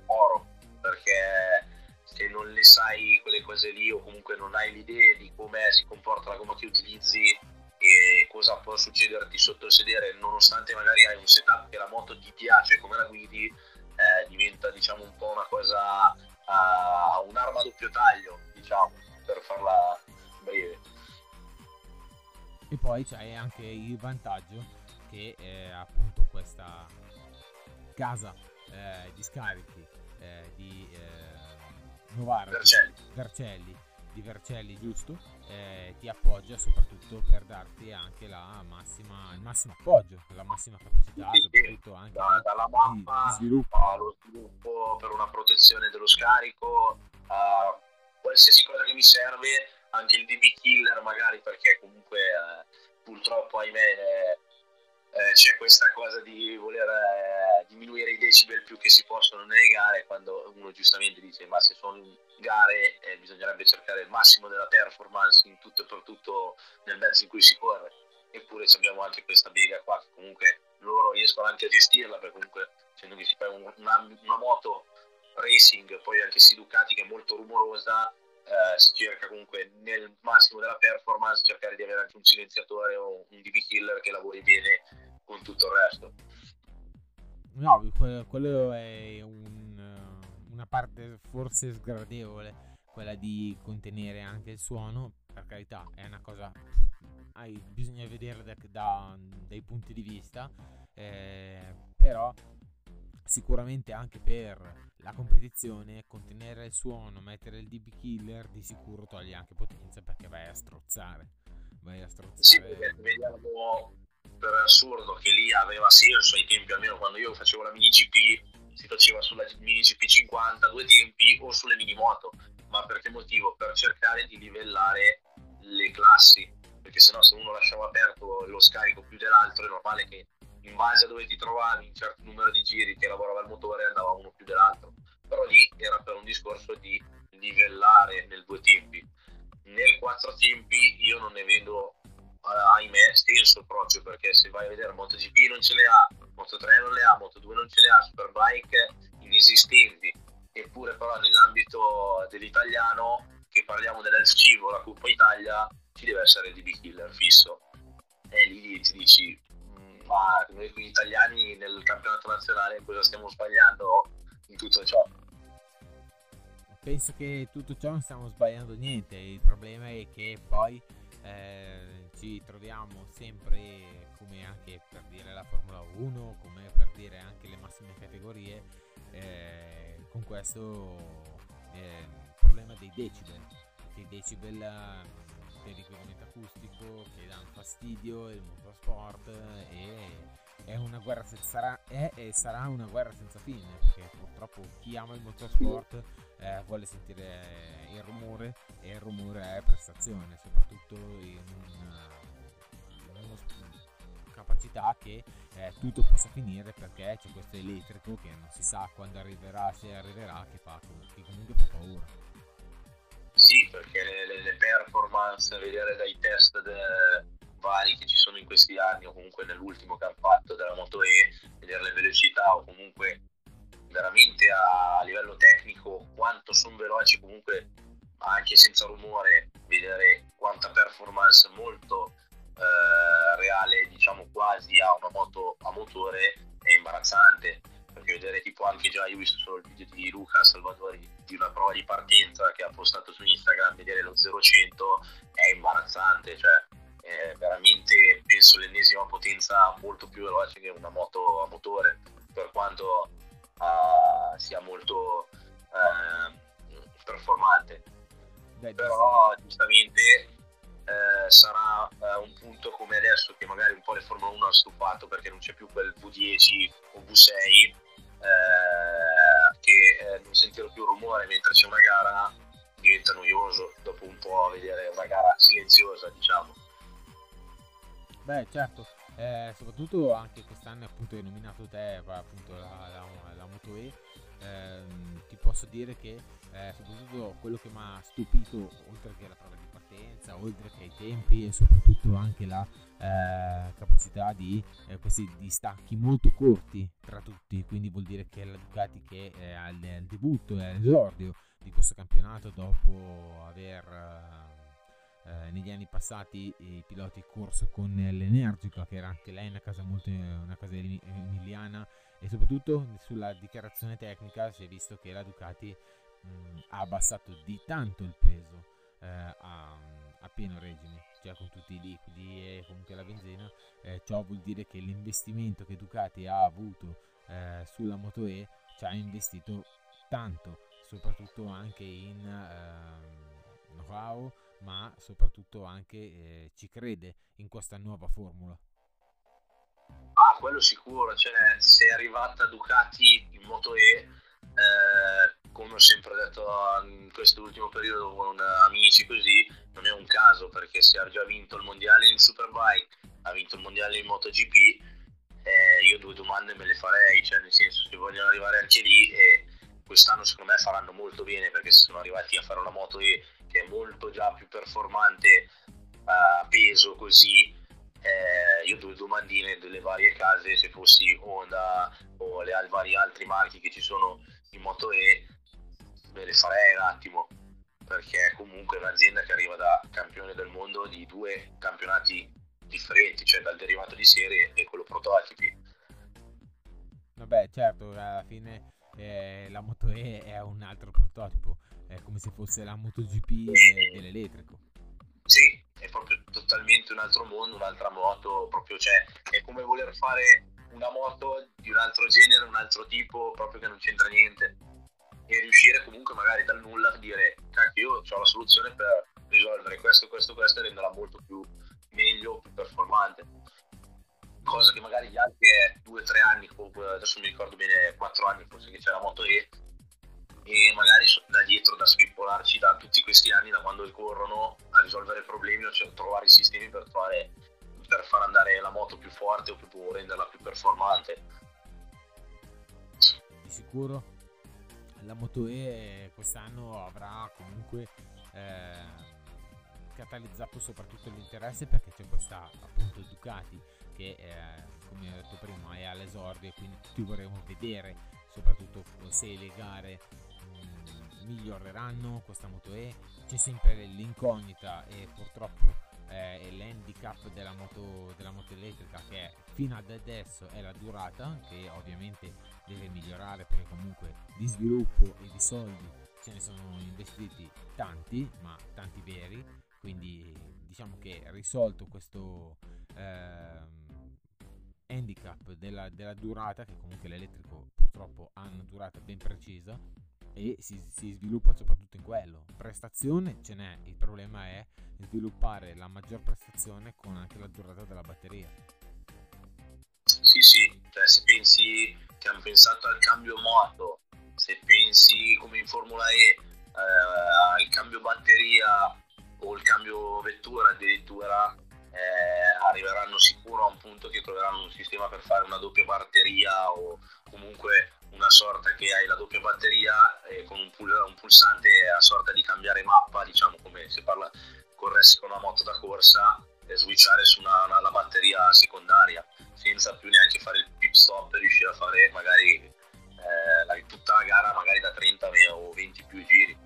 oro, perché se non le sai quelle cose lì o comunque non hai l'idea di come si comporta la gomma che utilizzi e cosa può succederti sotto il sedere, nonostante magari hai un setup che la moto ti piace come la guidi, eh, diventa diciamo un po' una cosa, uh, un'arma a doppio taglio, diciamo, per farla breve. E poi c'è anche il vantaggio che eh, appunto questa casa eh, di scarichi eh, di eh, Novara Vercelli. Vercelli di Vercelli giusto eh, ti appoggia soprattutto per darti anche la massima, il massimo appoggio la massima capacità sì, soprattutto anche da, dalla mappa di sviluppo. allo sviluppo per una protezione dello scarico a qualsiasi cosa che mi serve anche il DB killer magari perché comunque eh, purtroppo ahimè eh, eh, c'è questa cosa di voler eh, diminuire i decibel più che si possono nelle gare quando uno giustamente dice ma se sono gare eh, bisognerebbe cercare il massimo della performance in tutto e per tutto nel mezzo in cui si corre. Eppure abbiamo anche questa biega qua che comunque loro riescono anche a gestirla perché comunque essendo che si fa un, una, una moto racing poi anche si Ducati che è molto rumorosa eh, si cerca comunque nel massimo della performance cercare di avere anche un silenziatore o un DB killer che lavori bene con tutto il resto. No, quello è un, una parte forse sgradevole, quella di contenere anche il suono, per carità è una cosa, hai, bisogna vedere da, da, dai punti di vista, eh, però sicuramente anche per la competizione, contenere il suono, mettere il DB killer di sicuro toglie anche potenza perché vai a strozzare. Vai a strozzare. Sì, vediamo per assurdo che lì aveva senso ai tempi, almeno quando io facevo la mini GP, si faceva sulla mini GP 50 due tempi o sulle mini moto. Ma per che motivo? Per cercare di livellare le classi, perché sennò se uno lasciava aperto lo scarico più dell'altro è normale che in base a dove ti trovavi, un certo numero di giri che lavorava il motore andava uno più dell'altro. Però lì era per un discorso di livellare nel due tempi. Nel quattro tempi io non ne vedo, uh, ahimè, senso proprio perché se vai a vedere MotoGP non ce le ha, Moto3 non le ha, Moto2 non ce le ha, Superbike inesistenti. Eppure però nell'ambito dell'italiano, che parliamo dell'Elcivo, la Coppa Italia, ci deve essere il DB Killer fisso. E lì ti dici, ma noi qui italiani nel campionato nazionale cosa stiamo sbagliando in tutto ciò? Penso che tutto ciò non stiamo sbagliando niente, il problema è che poi eh, ci troviamo sempre come anche per dire la Formula 1, come per dire anche le massime categorie, eh, con questo eh, problema dei decibel, che i decibel del riferimento acustico che danno fastidio il motorsport e una guerra se, sarà, è e sarà una guerra senza fine perché purtroppo chi ama il motorsport eh, vuole sentire il rumore e il rumore è prestazione soprattutto in una, in una capacità che eh, tutto possa finire perché c'è questo elettrico che non si sa quando arriverà se arriverà che, fa, che comunque fa paura perché le, le performance, vedere dai test de, vari che ci sono in questi anni o comunque nell'ultimo che hanno fatto della Moto E, vedere le velocità o comunque veramente a livello tecnico quanto sono veloci comunque anche senza rumore, vedere quanta performance molto eh, reale, diciamo quasi a una moto a motore è imbarazzante perché vedere tipo anche già io ho visto solo il video di Luca Salvatori di una prova di partenza che ha postato su Instagram vedere lo 0100 è imbarazzante cioè è veramente penso l'ennesima potenza molto più veloce che una moto a motore per quanto uh, sia molto uh, performante. Beh, però giustamente eh, sarà eh, un punto come adesso che magari un po' le Formula 1 ha stufato perché non c'è più quel V10 o V6 eh, che eh, non sentirò più rumore mentre c'è una gara diventa noioso dopo un po' vedere una gara silenziosa diciamo. Beh certo eh, soprattutto anche quest'anno appunto hai nominato te appunto la, la, la Moto E. Ehm, ti posso dire che eh, soprattutto quello che mi ha stupito oltre che la prova di partenza oltre che i tempi e soprattutto anche la eh, capacità di eh, questi distacchi molto corti tra tutti. Quindi vuol dire che la Ducati che è al, al debutto e all'esordio di questo campionato dopo aver eh, negli anni passati i piloti corso con l'Energica che era anche lei una casa molto una casa emiliana. E soprattutto sulla dichiarazione tecnica si è visto che la Ducati mh, ha abbassato di tanto il peso eh, a, a, pieno regime cioè con tutti i liquidi e comunque la benzina eh, ciò vuol dire che l'investimento che Ducati ha avuto eh, sulla Moto E ci ha investito tanto soprattutto anche in ehm, know-how ma soprattutto anche eh, ci crede in questa nuova formula. Ah, quello sicuro, cioè se è arrivata Ducati in Moto E, eh, come ho sempre detto in questo ultimo periodo con amici così, non è un caso perché se ha già vinto il mondiale in Superbike, ha vinto il mondiale in MotoGP, eh, io due domande me le farei, cioè nel senso se vogliono arrivare anche lì e quest'anno secondo me faranno molto bene perché sono arrivati a fare una moto che è molto già più performante a peso così eh, io due domandine delle varie case se fossi Honda o le vari altri marchi che ci sono in Moto E me le farei un attimo perché comunque è un'azienda che arriva da campione del mondo di due campionati differenti cioè dal derivato di serie e quello prototipi vabbè certo alla fine eh, la Moto E è un altro prototipo è come se fosse la MotoGP dell'elettrico. Sì, è proprio totalmente un altro mondo, un'altra moto, proprio cioè, è come voler fare una moto di un altro genere, un altro tipo, proprio che non c'entra niente. E riuscire comunque magari dal nulla a dire, io ho la soluzione per risolvere questo, questo, questo e renderla molto più meglio, più performante. Cosa che magari gli altri è 2-3 anni, adesso mi ricordo bene 4 anni forse che c'era la moto E, e magari da dietro da spippolarci da tutti questi anni da quando corrono a risolvere problemi o cioè trovare i sistemi per, trovare, per far andare la moto più forte o più, renderla più performante di sicuro la Moto E quest'anno avrà comunque eh, catalizzato soprattutto l'interesse perché c'è questa appunto Ducati che eh, come ho detto prima è all'esordio e quindi tutti vorremmo vedere soprattutto se le gare miglioreranno questa moto E. C'è sempre l'incognita e purtroppo eh, l'handicap della moto, della moto elettrica che fino ad adesso è la durata che ovviamente deve migliorare perché comunque di sviluppo e di soldi ce ne sono investiti tanti ma tanti veri. Quindi diciamo che risolto questo eh, handicap della, della durata che comunque l'elettrico purtroppo ha una durata ben precisa e si, si, sviluppa soprattutto in quello. Prestazione ce n'è, il problema è sviluppare la maggior prestazione con anche la durata della batteria. Sì, sì, cioè se pensi che hanno pensato al cambio moto, se pensi come in Formula E eh, al cambio batteria o il cambio vettura addirittura, eh, arriveranno sicuro a un punto che troveranno un sistema per fare una doppia batteria o comunque una sorta che hai la doppia batteria eh, con un, pul- un, pulsante a sorta di cambiare mappa, diciamo come se parla, corressi con una moto da corsa e switchare su una, una, una batteria secondaria senza più neanche fare il pip stop e riuscire a fare magari eh, la, tutta la gara magari da 30 o 20 più giri.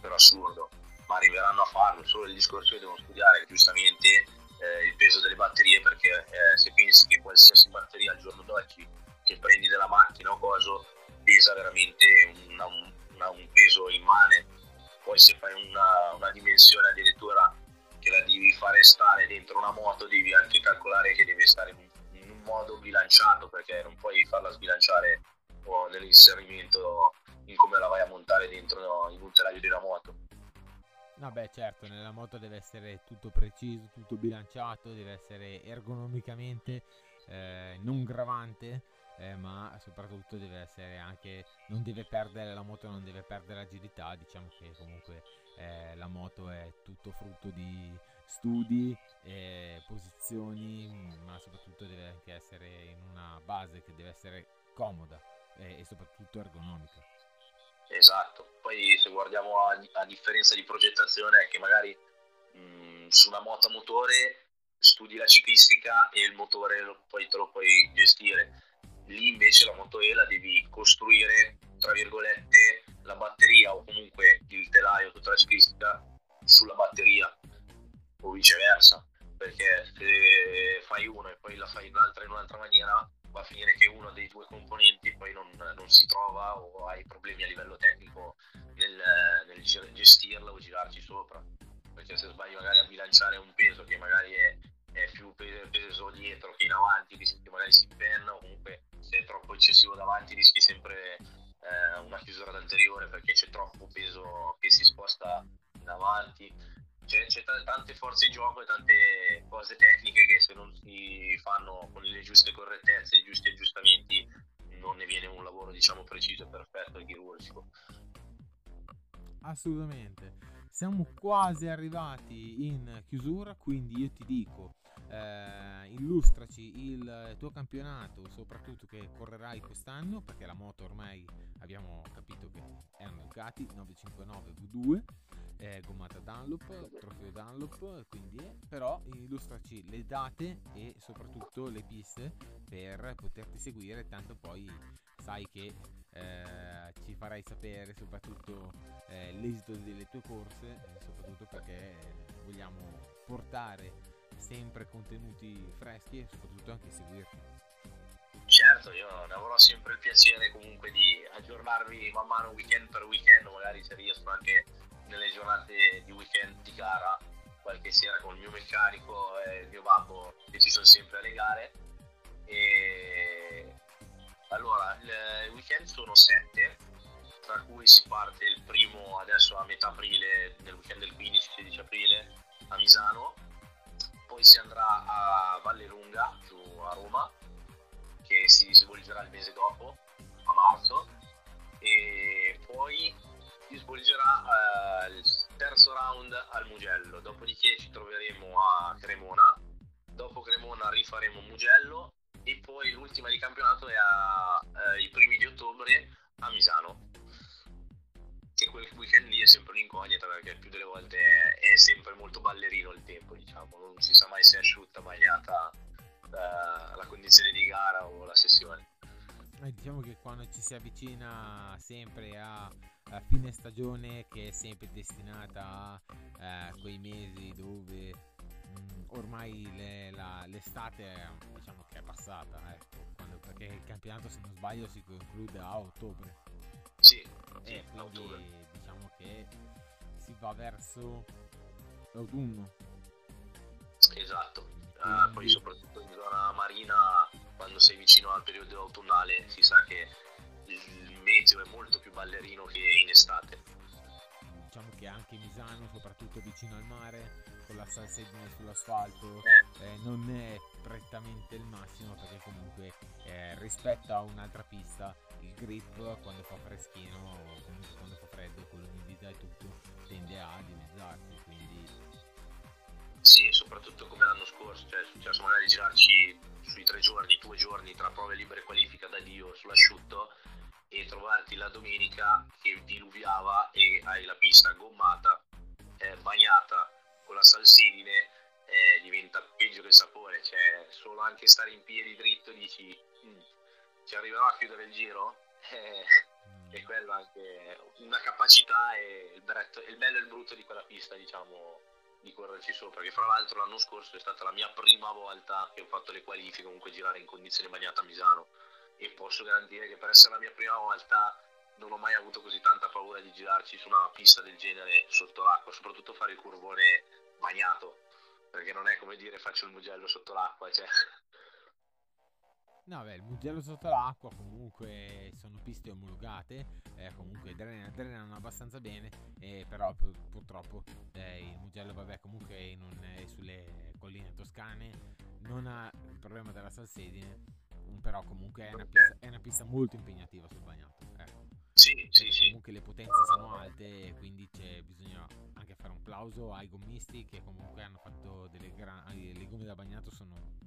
Per assurdo ma arriveranno a farlo. Solo il discorso che devono studiare giustamente eh, il peso delle batterie perché eh, se pensi che qualsiasi batteria al giorno d'oggi che prendi dalla macchina o coso pesa veramente una, una, un peso immane, poi se fai una, una dimensione addirittura che la devi fare stare dentro una moto devi anche calcolare che deve stare in un, in un modo bilanciato perché non puoi farla sbilanciare nell'inserimento in come la vai a montare dentro in un telaio di una moto. Vabbè, certo, nella moto deve essere tutto preciso, tutto bilanciato, deve essere ergonomicamente eh, non gravante, eh, ma soprattutto deve essere anche, non deve perdere la moto, non deve perdere agilità, diciamo che comunque eh, la moto è tutto frutto di studi, e posizioni, ma soprattutto deve anche essere in una base che deve essere comoda e, e soprattutto ergonomica. Esatto, poi se guardiamo a, a differenza di progettazione è che magari mh, su una moto a motore studi la ciclistica e il motore lo, poi te lo puoi gestire. Lì invece la moto E la devi costruire, tra virgolette, la batteria o comunque il telaio, tutta la ciclistica sulla batteria o viceversa, perché se fai uno e poi la fai l'altra in un'altra maniera va a finire che uno dei due componenti poi non, non si trova o hai problemi a livello tecnico nel, nel gestirla o girarci sopra. Perché se sbagli magari a bilanciare un peso che magari è, è più peso dietro che in avanti, che magari si penna o comunque se è troppo eccessivo davanti rischi sempre eh, una chiusura anteriore perché c'è troppo peso che si sposta in avanti c'è, c'è t- tante forze in gioco e tante cose tecniche che se non si fanno con le giuste correttezze, i giusti aggiustamenti, non ne viene un lavoro diciamo preciso e perfetto e chirurgico. Assolutamente. Siamo quasi arrivati in chiusura, quindi io ti dico, eh, illustraci il tuo campionato, soprattutto che correrai quest'anno, perché la moto ormai abbiamo capito che è un Ducati 959 V2 è gommata Dunlop, trofeo Dunlop, quindi però illustraci le date e soprattutto le piste per poterti seguire, tanto poi sai che eh, ci farai sapere soprattutto eh, l'esito delle tue corse, eh, soprattutto perché vogliamo portare sempre contenuti freschi e soprattutto anche seguirti. Certo, io avrò sempre il piacere comunque di aggiornarvi man mano weekend per weekend, magari se riesco anche nelle giornate di weekend di gara, qualche sera con il mio meccanico e il mio babbo che ci sono sempre alle gare. E allora, i weekend sono sette, tra cui si parte il primo adesso a metà aprile, nel weekend del 15-16 aprile a Misano, poi si andrà a Valle Lunga, giù a Roma, che si svolgerà il mese dopo, a marzo, e poi si svolgerà eh, il terzo round al Mugello, dopodiché ci troveremo a Cremona, dopo Cremona rifaremo Mugello e poi l'ultima di campionato è ai eh, primi di ottobre a Misano. Che quel weekend lì è sempre un'incognita perché più delle volte è sempre molto ballerino il tempo, diciamo, non si sa mai se è asciutta, bagnata la, la condizione di gara o la sessione. Eh, diciamo che quando ci si avvicina sempre a a fine stagione che è sempre destinata a eh, quei mesi dove ormai le, la, l'estate diciamo che è passata ecco, quando, perché il campionato se non sbaglio si conclude a ottobre sì, e quindi ottobre. diciamo che si va verso l'autunno esatto uh, poi soprattutto in zona marina quando sei vicino al periodo autunnale si sa che il meteo è molto più ballerino che in estate. Diciamo che anche Misano, soprattutto vicino al mare, con la salsedine sull'asfalto, eh. Eh, non è prettamente il massimo perché comunque eh, rispetto a un'altra pista il grip quando fa freschino o comunque quando fa freddo con l'umidità e tutto tende a dimezzarsi quindi sì soprattutto come l'anno scorso cioè è successo magari girarci sui tre giorni due giorni tra prove libere e qualifica da Dio sull'asciutto e trovarti la domenica che diluviava e hai la pista gommata, eh, bagnata con la salsedine, eh, diventa peggio che il sapore, cioè solo anche stare in piedi dritto dici mm, ci arriverò a chiudere il giro? Eh, è quello anche una capacità e il, bretto, il bello e il brutto di quella pista, diciamo, di correrci sopra. Che fra l'altro l'anno scorso è stata la mia prima volta che ho fatto le qualifiche, comunque girare in condizioni bagnate a Misano. E posso garantire che per essere la mia prima volta non ho mai avuto così tanta paura di girarci su una pista del genere sotto l'acqua, soprattutto fare il curvone bagnato, perché non è come dire faccio il mugello sotto l'acqua, cioè. No, beh, il Mugello sotto l'acqua comunque sono piste omologate, eh, comunque drenano, drenano, abbastanza bene, eh, però pur, purtroppo eh, il Mugello, vabbè, comunque un, è, sulle colline toscane, non ha il problema della salsedine, però comunque è una pista, è una pista molto impegnativa sul bagnato. Ecco. Sì, sì, sì. Comunque le potenze sono alte, quindi bisogna anche fare un plauso ai gommisti che comunque hanno fatto delle grandi... le gomme da bagnato sono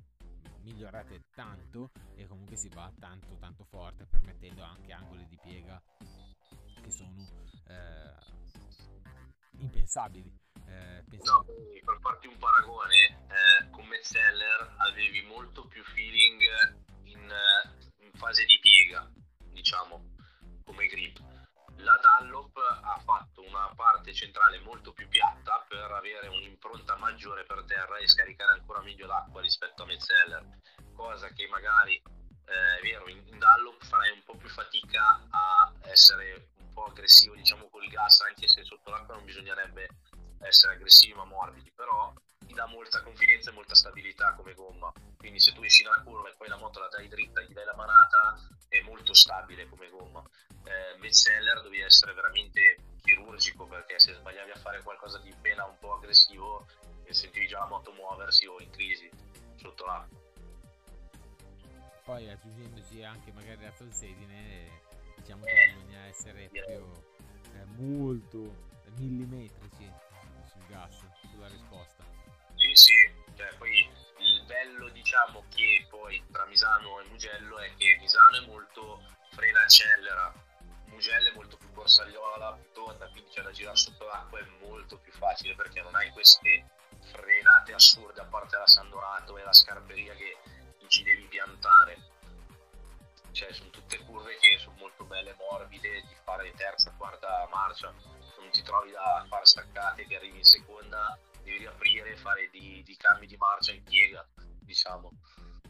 migliorate tanto e comunque si va tanto tanto forte permettendo anche angoli di piega che sono eh, impensabili. Eh, no, per farti un paragone, eh, sentivi già la moto muoversi o in crisi sotto l'acqua. Poi aggiungendoci anche magari la salsedine diciamo che eh, bisogna essere proprio eh, molto millimetrici sul gas sulla risposta. Sì sì cioè, poi il bello diciamo che poi tra Misano e Mugello è che Misano è molto frena accelera. Mugello è molto più corsagliola, più tonda, quindi c'è da girare sotto l'acqua è molto più facile perché non hai queste frenate assurde a parte la Sandorato e la Scarperia che ci devi piantare. Cioè sono tutte curve che sono molto belle, morbide, di fare terza, quarta marcia, non ti trovi da fare staccate che arrivi in seconda, devi riaprire e fare di, di cambi di marcia in piega, diciamo.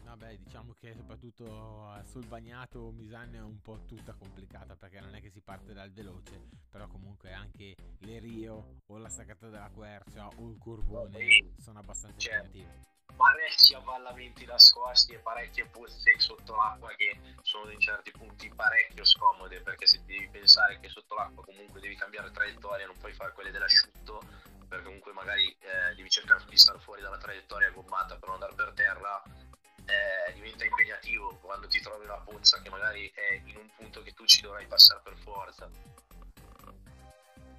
Vabbè, diciamo che soprattutto sul bagnato Misano è un po' tutta complicata perché non è che si parte dal veloce, però comunque anche le Rio o la staccata della quercia o il curvone sì. sono abbastanza cioè, impegnative. Parecchi avvallamenti nascosti e parecchie pozze sotto l'acqua che sono in certi punti parecchio scomode perché se devi pensare che sotto l'acqua comunque devi cambiare traiettoria, non puoi fare quelle dell'asciutto perché comunque magari eh, devi cercare di stare fuori dalla traiettoria gommata per non andare per terra eh, diventa impegnativo quando ti trovi una pozza che magari è in un punto che tu ci dovrai passare per forza.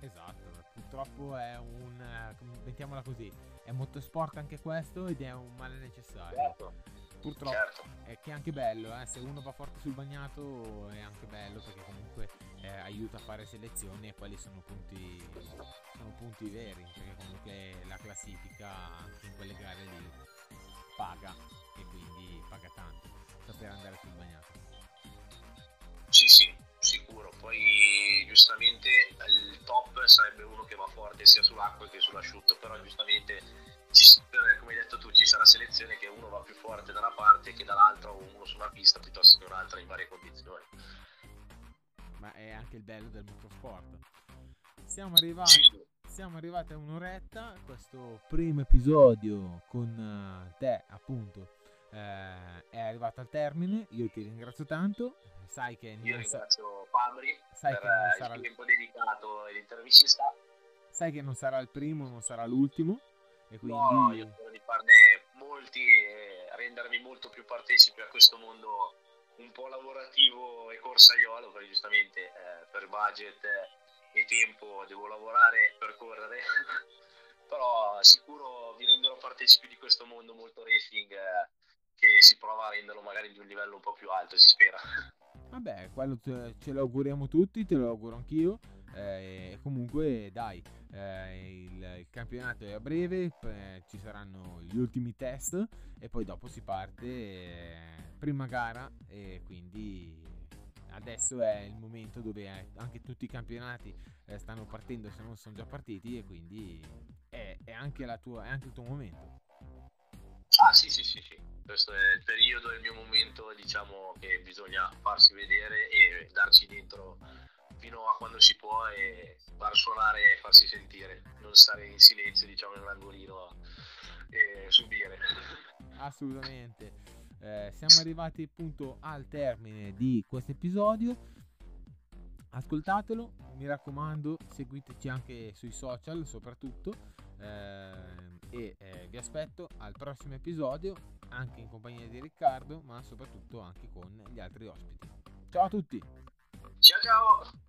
Esatto, purtroppo è un, eh, mettiamola così, è motorsport anche questo ed è un male necessario. Certo. Purtroppo certo. è che è anche bello, eh? se uno va forte sul bagnato è anche bello perché comunque eh, aiuta a fare selezioni e quelli sono punti, sono punti veri, perché comunque la classifica anche in quelle gare lì paga e quindi paga tanto saper andare sul bagnato. Sì, sì, sicuro. Poi giustamente il top sarebbe uno che va forte sia sull'acqua che sull'asciutto, però giustamente ci, come hai detto tu ci sarà selezione che uno va più forte da una parte che dall'altra o uno su una pista piuttosto che un'altra in varie condizioni. Ma è anche il bello del motorsport. Siamo arrivati. Sì, siamo arrivati a un'oretta. Questo primo episodio con te, appunto, eh, è arrivato al termine. Io ti ringrazio tanto. Sai che Io ringrazio Pamri sai per che non sarà il tempo dedicato e l'intervista. Sai che non sarà il primo, non sarà l'ultimo. E quindi... No, io spero di farne molti e rendermi molto più partecipe a questo mondo un po' lavorativo e corsaiolo, perché giustamente eh, per budget e tempo devo lavorare per correre. *laughs* però sicuro vi renderò partecipi di questo mondo molto racing eh, che si prova a renderlo magari di un livello un po' più alto, si spera. *laughs* Vabbè, quello ce lo auguriamo tutti, te lo auguro anch'io. Eh, comunque, dai, eh, il, il, campionato è a breve, eh, ci saranno gli ultimi test e poi dopo si parte. Eh, prima gara e quindi adesso è il momento dove anche tutti i campionati eh, stanno partendo se non sono già partiti e quindi è, è, anche, tua, è anche il tuo momento. Ah sì sì sì sì, questo è il periodo, il mio momento diciamo che bisogna farsi vedere e darci dentro fino a quando si può e far suonare e farsi sentire, non stare in silenzio diciamo nell'angolino e subire. Assolutamente. Eh, siamo arrivati appunto al termine di questo episodio. Ascoltatelo, mi raccomando, seguiteci anche sui social soprattutto eh, e eh, vi aspetto al prossimo episodio anche in compagnia di Riccardo, ma soprattutto anche con gli altri ospiti. Ciao a tutti! Ciao ciao!